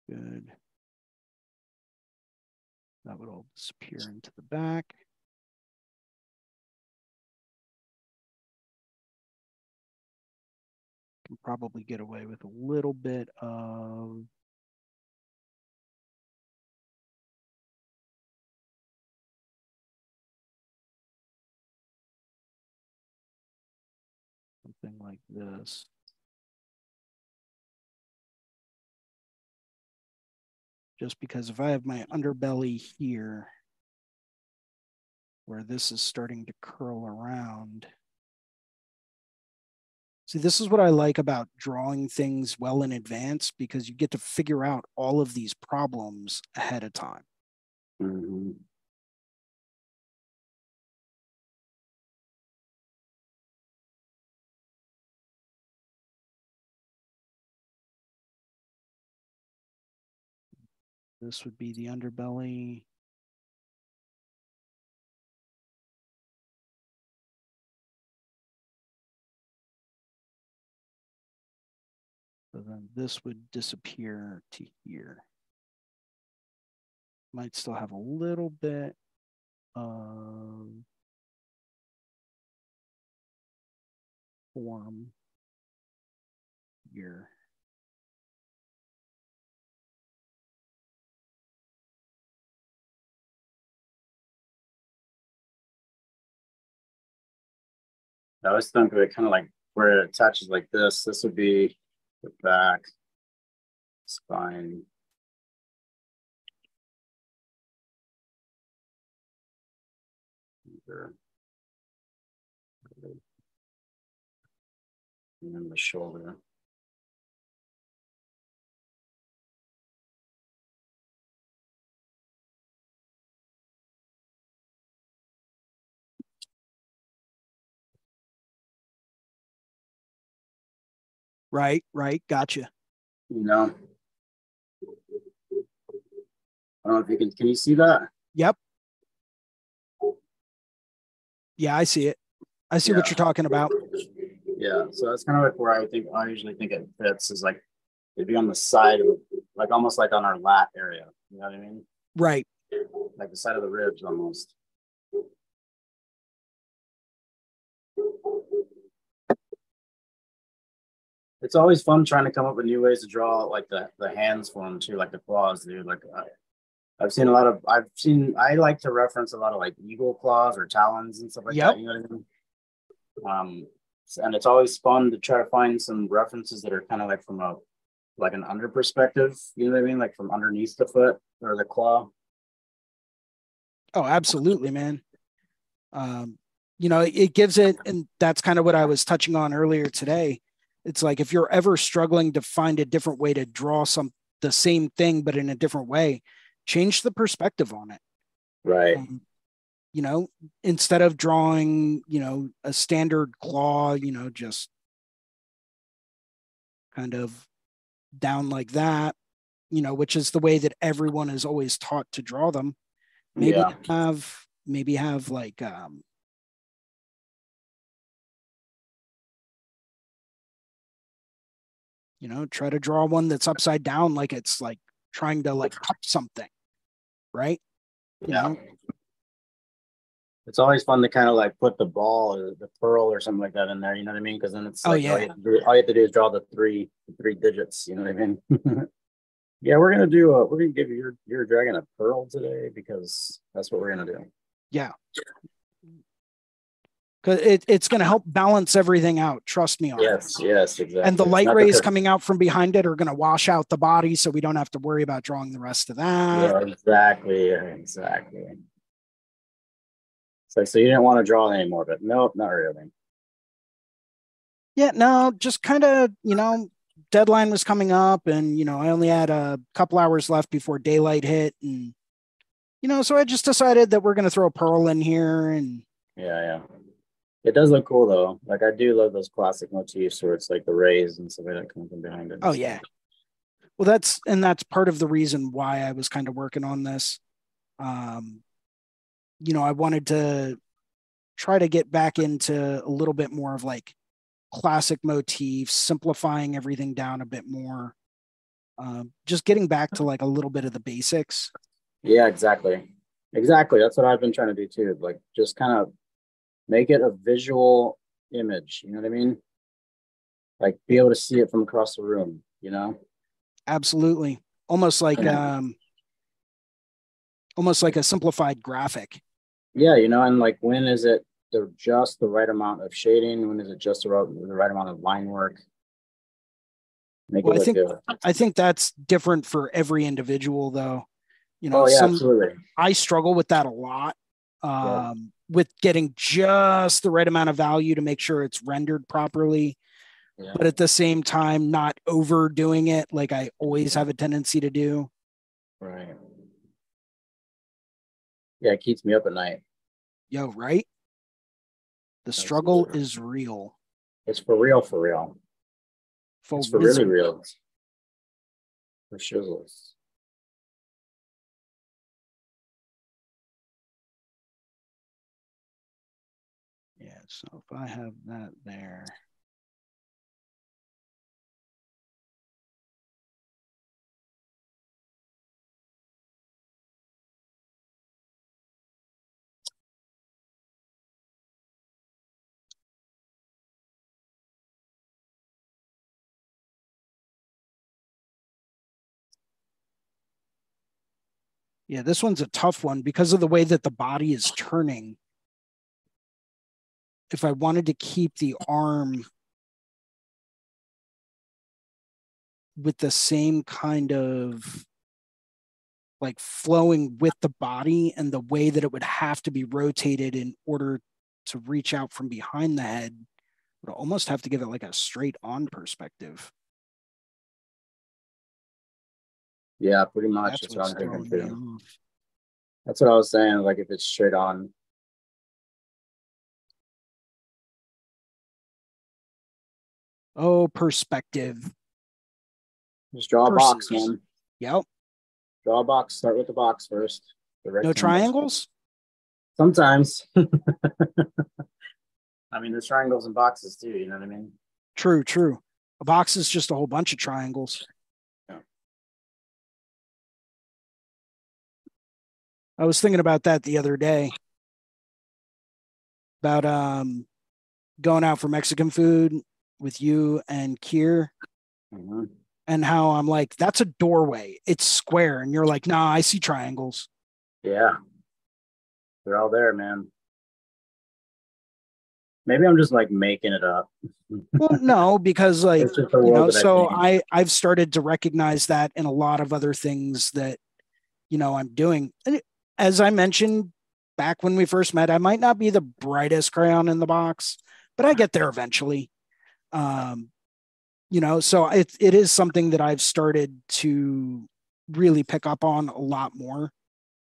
Good. That would all disappear into the back. Can probably get away with a little bit of something like this. Just because if I have my underbelly here, where this is starting to curl around. See, this is what I like about drawing things well in advance because you get to figure out all of these problems ahead of time. Mhm. This would be the underbelly. So then this would disappear to here. Might still have a little bit of form here. I always think of it kind of like where it attaches like this. This would be the back spine. And the shoulder. Right, right. Gotcha. You know. I don't know if you can can you see that? Yep. Yeah, I see it. I see what you're talking about. Yeah, so that's kind of like where I think I usually think it fits is like it'd be on the side of like almost like on our lat area. You know what I mean? Right. Like the side of the ribs almost. It's always fun trying to come up with new ways to draw like the, the hands for them too, like the claws, dude. Like I, I've seen a lot of I've seen I like to reference a lot of like eagle claws or talons and stuff like Yep. that. You know what I mean? Um, and it's always fun to try to find some references that are kind of like from a like an under perspective. You know what I mean? Like from underneath the foot or the claw. Oh, absolutely, man. Um, you know, it gives it, and that's kind of what I was touching on earlier today. It's like if you're ever struggling to find a different way to draw some the same thing but in a different way, change the perspective on it. Right. Um, you know, instead of drawing, you know, a standard claw, you know, just kind of down like that, you know, which is the way that everyone is always taught to draw them. Maybe Yeah. have maybe have like um you know, try to draw one that's upside down like it's like trying to like cup something, right? You Yeah. know? It's always fun to kind of like put the ball or the pearl or something like that in there. You know what I mean? Because then it's Oh, like yeah. all, you have to do, all you have to do is draw the three the three digits. You know what I mean? yeah, we're gonna do. A, we're gonna give your your dragon a pearl today because that's what we're gonna do. Yeah. Cause it, it's gonna help balance everything out. Trust me on Yes, yes, exactly. And the light rays because- coming out from behind it are gonna wash out the body so we don't have to worry about drawing the rest of that. Yeah, exactly, exactly. It's like so you didn't want to draw anymore, but nope, not really. Yeah, no, just kind of, you know, deadline was coming up and, you know, I only had a couple hours left before daylight hit. And, you know, so I just decided that we're going to throw a pearl in here. And Yeah, yeah. It does look cool though. Like I do love those classic motifs where it's like the rays and stuff like that coming from behind it. oh, yeah. Well, that's, and that's part of the reason why I was kind of working on this. Um, you know, I wanted to try to get back into a little bit more of like classic motifs, simplifying everything down a bit more. Um, just getting back to like a little bit of the basics. Yeah, exactly. Exactly. That's what I've been trying to do too. Like just kind of make it a visual image. You know what I mean? Like be able to see it from across the room, you know? Absolutely. Almost like Yeah. um almost like a simplified graphic. Yeah, you know, and like when is it the just the right amount of shading? When is it just the right, the right amount of line work? Make Well, I think- good. I think that's different for every individual though. You know, Oh yeah, some absolutely. I struggle with that a lot. Yeah. With getting just the right amount of value to make sure it's rendered properly, Yeah. but at the same time, not overdoing it like I always have a tendency to do. Right. Yeah, it keeps me up at night. Yo, right? The struggle Absolutely. is real. It's for real, for real. For, It's for really real. For shizzles. So if I have that there. Yeah, this one's a tough one because of the way that the body is turning. If I wanted to keep the arm with the same kind of like flowing with the body and the way that it would have to be rotated in order to reach out from behind the head, would almost have to give it like a straight on perspective. Yeah, pretty much. That's That's, what I'm thinking too. That's what I was saying. Like if it's straight on. Oh, perspective. Just draw a box, man. Yep. Draw a box. Start with the box first. The No triangles? Sometimes. I mean, there's triangles and boxes too. You know what I mean? True, true. A box is just a whole bunch of triangles. Yeah. I was thinking about that the other day. About um going out for Mexican food with you and Kier Mhm. and how I'm like, that's a doorway. It's square. And you're like, nah, I see triangles. Yeah. They're all there, man. Maybe I'm just like making it up. Well, no, because like It's just the you know so i i've started to recognize that in a lot of other things that you know i'm doing and as i mentioned back when we first met i might not be the brightest crayon in the box but i get there eventually um you know so it, it is something that i've started to really pick up on a lot more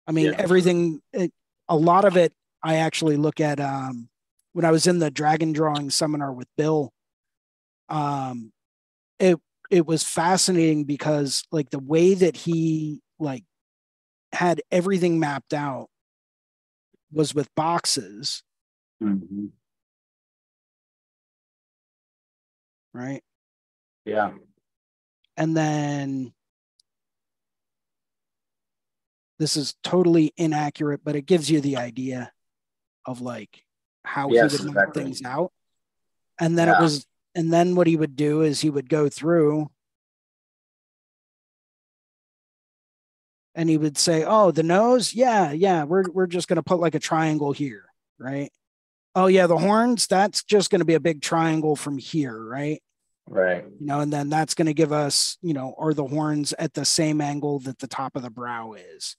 i mean Yeah. everything it, a lot of it i actually look at um when i was in the dragon drawing seminar with bill um it it was fascinating because like the way that he like had everything mapped out was with boxes Mhm. Right Yeah. and then this is totally inaccurate but it gives you the idea of like how Yes, he would exactly. things out and then Yeah. it was and then what he would do is he would go through and he would say oh the nose yeah yeah we're we're just going to put like a triangle here right oh yeah the horns that's just going to be a big triangle from here right Right. you know and then that's going to give us you know are the horns at the same angle that the top of the brow is?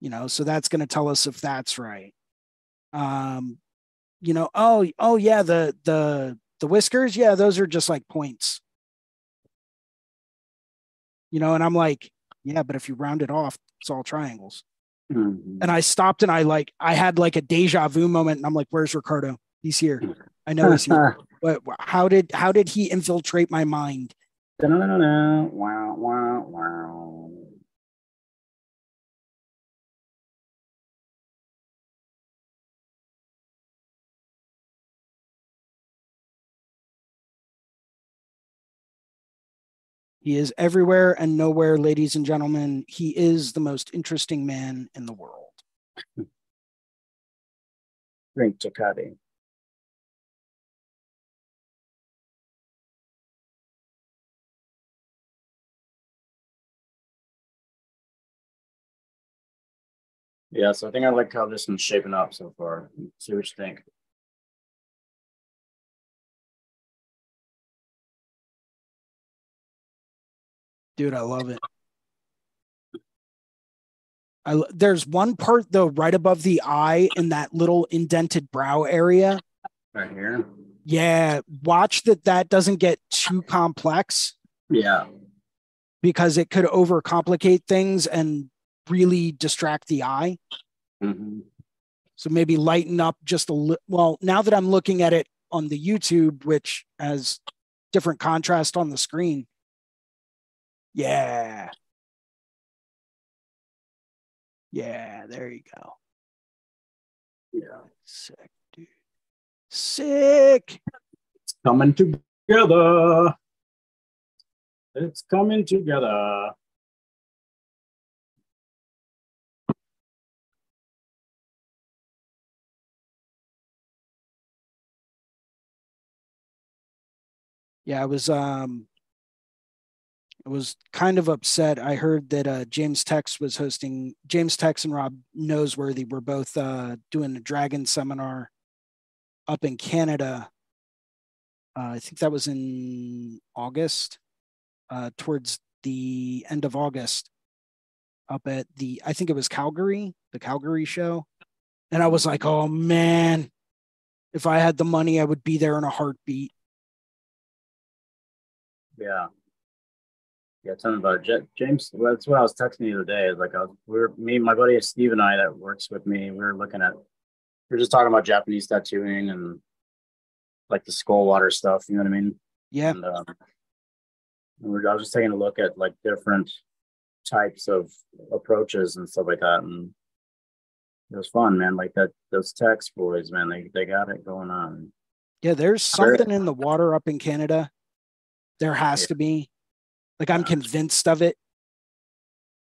You know so that's going to tell us if that's right. Um you know oh oh yeah the the the whiskers? Yeah those are just like points. You know and i'm like yeah but if you round it off it's all triangles. Mhm. and i stopped and i like i had like a deja vu moment and i'm like where's ricardo? He's here. I know he's here How did how did he infiltrate my mind? Wow, wow, wow. He is everywhere and nowhere, ladies and gentlemen. He is the most interesting man in the world. Great Jacobi. Yeah, so I think I like how this one's shaping up so far. See what you think. Dude, I love it. I, there's one part though right above the eye in that little indented brow area. Right here. Yeah, watch that that doesn't get too complex Yeah. because it could overcomplicate things and really distract the eye. hmm So maybe lighten up just a little. Well, now that I'm looking at it on the YouTube, which has different contrast on the screen. Yeah. Yeah, there you go. Yeah. Sick, dude. Sick. It's coming together. It's coming together. Yeah, I was um I was kind of upset. I heard that uh James Tex was hosting James Tex and Rob Noseworthy were both uh doing a dragon seminar up in Canada. Uh, I think that was in August, uh towards the end of August up at the I think it was Calgary, the Calgary show. And I was like, "Oh man, if I had the money, I would be there in a heartbeat." Yeah. Yeah, tell me about it. James, that's what I was texting the other day. Is like I was, we are me, my buddy Steve, and I that works with me. We were looking at, we are just talking about Japanese tattooing and like the skull water stuff. You know what I mean? Yeah. And um, we we're, I was just taking a look at like different types of approaches and stuff like that, and it was fun, man. Like that, those Tex boys, man, they they got it going on. Yeah, there's something in the water up in Canada. There has Yeah. to be. Like I'm convinced of it,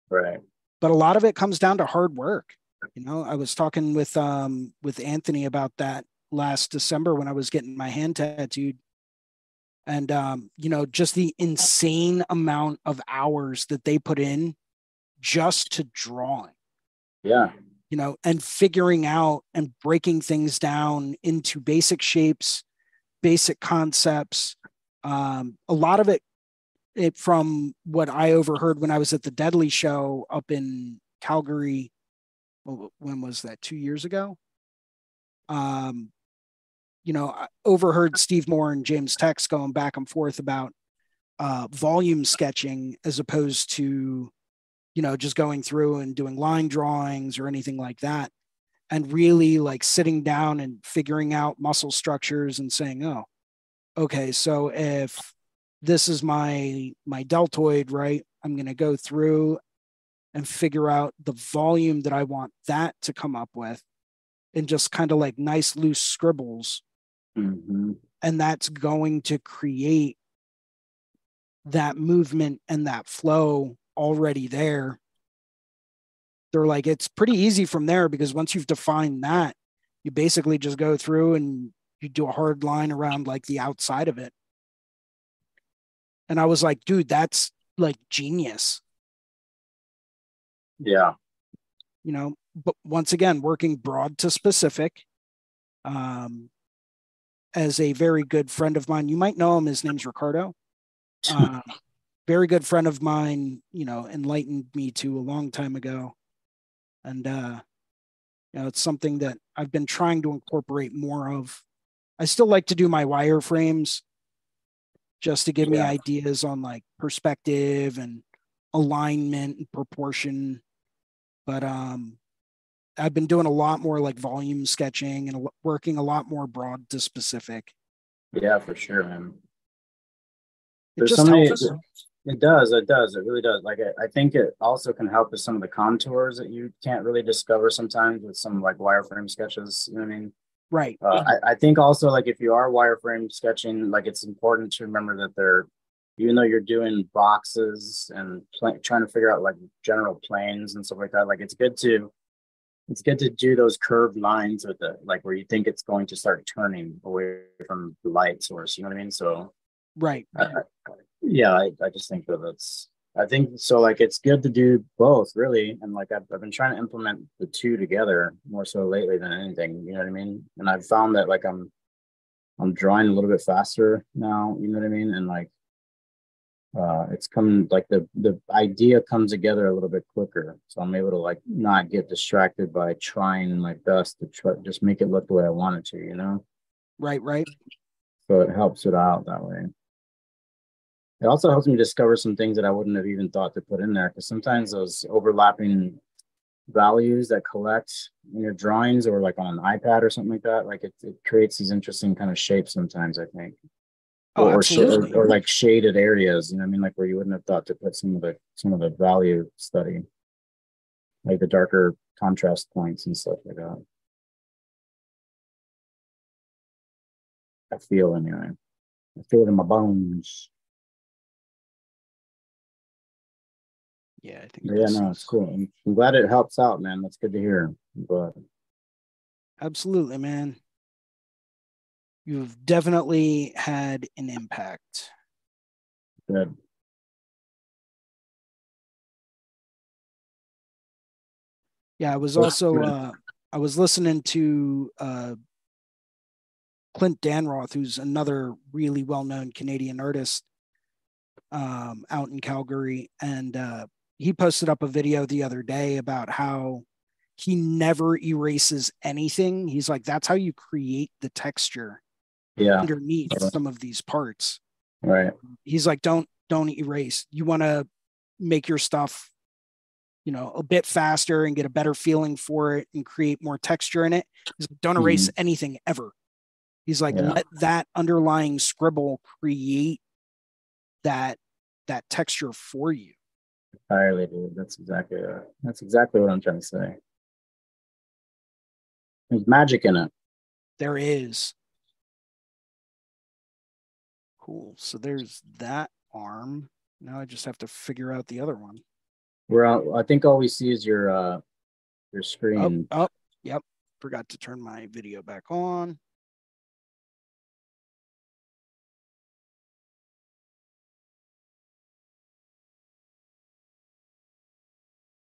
Right. but a lot of it comes down to hard work. You know, I was talking with um with Anthony about that last December when I was getting my hand tattooed. And um, you know, just the insane amount of hours that they put in just to drawing. Yeah. you know, and figuring out and breaking things down into basic shapes, basic concepts. Um, a lot of it, it from what I overheard when I was at the Deadly Show up in Calgary. When was that? Two years ago. Um, you know, I overheard Steve Moore and James Tex going back and forth about uh, volume sketching as opposed to you know, just going through and doing line drawings or anything like that. And really like sitting down and figuring out muscle structures and saying, oh, okay, so if this is my my deltoid, right? I'm gonna go through and figure out the volume that I want that to come up with and just kind of like nice loose scribbles. hmm And that's going to create that movement and that flow already there. They're like, it's pretty easy from there because once you've defined that, you basically just go through and you do a hard line around like the outside of it. And I was like, dude, that's like genius, Yeah. you know. But once again, working broad to specific. Um, as a very good friend of mine, you might know him. His name's Ricardo. Um, very good friend of mine, you know, enlightened me to a long time ago. And uh, you know, it's something that I've been trying to incorporate more of. I still like to do my wireframes just to give me ideas on like perspective and alignment and proportion. But um I've been doing a lot more like volume sketching and working a lot more broad to specific. Yeah, for sure, man. It There's just so many. helps. It does. It does. It really does. Like I, I think it also can help with some of the contours that you can't really discover sometimes with some like wireframe sketches. You know what I mean? Right. Uh, I, I think also like if you are wireframe sketching, like it's important to remember that they're even though you're doing boxes and pl- trying to figure out like general planes and stuff like that, like it's good to it's good to do those curved lines with the like where you think it's going to start turning away from the light source. You know what I mean? So right. Uh, yeah, I, I just think that it's I think so. Like it's good to do both, really. And like I've, I've been trying to implement the two together more so lately than anything. You know what I mean? And I've found that like I'm I'm drawing a little bit faster now. You know what I mean? And like uh, it's come like the the idea comes together a little bit quicker so i'm able to like not get distracted by trying my best to try just make it look the way i want it to you know right right so it helps it out that way it also helps me discover some things that i wouldn't have even thought to put in there because sometimes those overlapping values that collect in your drawings or like on an ipad or something like that like it, it creates these interesting kind of shapes sometimes i think Oh, or, or, or like shaded areas, you know, what I mean, like where you wouldn't have thought to put some of the some of the value study, like the darker contrast points and stuff like that. I feel anyway. I feel it in my bones. Yeah, I think. Yeah, this no, it's cool. I'm, I'm glad it helps out, man. That's good to hear. But Absolutely, man. You've definitely had an impact. good. Yeah, I was also uh I was listening to uh Clint Danroth, who's another really well-known Canadian artist um out in Calgary and uh he posted up a video the other day about how he never erases anything. He's like that's how you create the texture Yeah. underneath Right. some of these parts. Right. he's like don't don't erase you want to make your stuff you know a bit faster and get a better feeling for it and create more texture in it he's like, don't hmm. erase anything ever he's like Yeah. let that underlying scribble create that that texture for you Entirely, dude. That's exactly uh, that's exactly what I'm trying to say. There's magic in it. there is cool so there's that arm now i just have to figure out the other one We're out, I think all we see is your uh your oh, screen. oh yep forgot to turn my video back on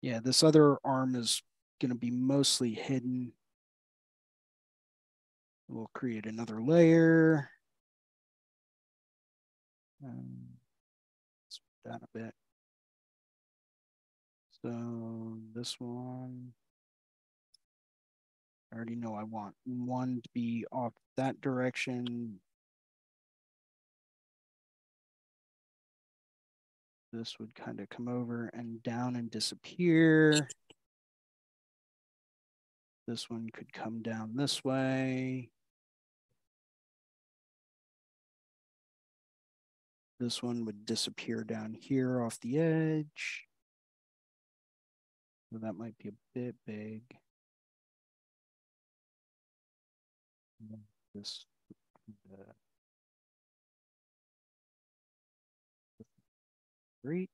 Yeah, this other arm is going to be mostly hidden. We'll create another layer. Um, down a bit. So this one, I already know I want one to be off that direction. This would kind of come over and down and disappear. This one could come down this way. This one would disappear down here off the edge. So that might be a bit big. This. Great.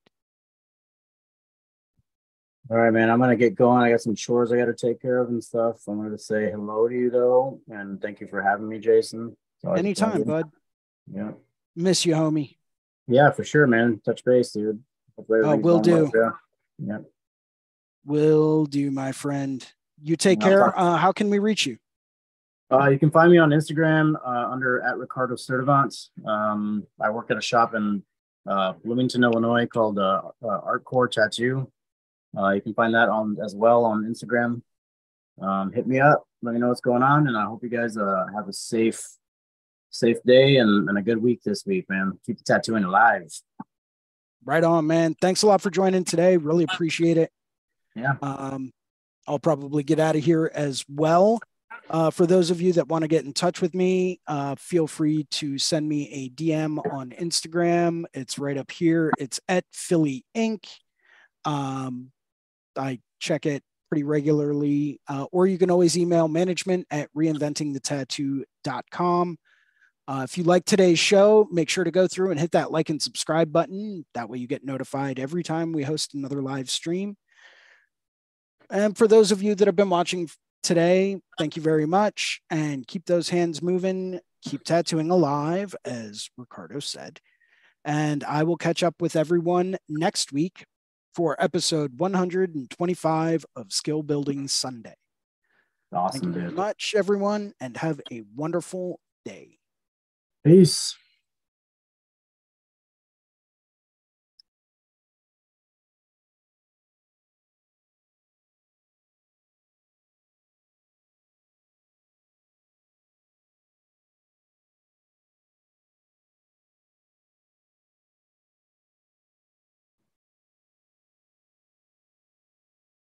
All right, man. I'm gonna get going. I got some chores I got to take care of and stuff. I'm gonna say hello to you though, and thank you for having me, Jason. It's always a Anytime, bud. Yeah, Miss you, homie. yeah, for sure, man. Touch base, dude. Oh, will do. you. Yeah. Will do, my friend. You take care. Uh, how can we reach you? Uh, you can find me on Instagram uh, under at Ricardo Sturdivant. Um, I work at a shop in uh, Bloomington, Illinois called uh, uh, Art Core Tattoo. Uh, you can find that on as well on Instagram. Um, hit me up. Let me know what's going on, and I hope you guys uh, have a safe, safe day and, and a good week this week, man. Keep the tattooing alive. Right on, man. Thanks a lot for joining today. Really appreciate it. Yeah. Um, I'll probably get out of here as well. Uh, for those of you that want to get in touch with me, uh, feel free to send me a DM on Instagram. It's right up here. It's at Philly Ink. Um, I check it pretty regularly, uh, or you can always email management at reinventingthetattoo.com. Uh, if you like today's show, make sure to go through and hit that like and subscribe button. That way, you get notified every time we host another live stream. And for those of you that have been watching today, thank you very much. And keep those hands moving, keep tattooing alive, as Ricardo said. And I will catch up with everyone next week for episode 125 of Skill Building Sunday. Awesome, Thank you very much, everyone, and have a wonderful day. Peace.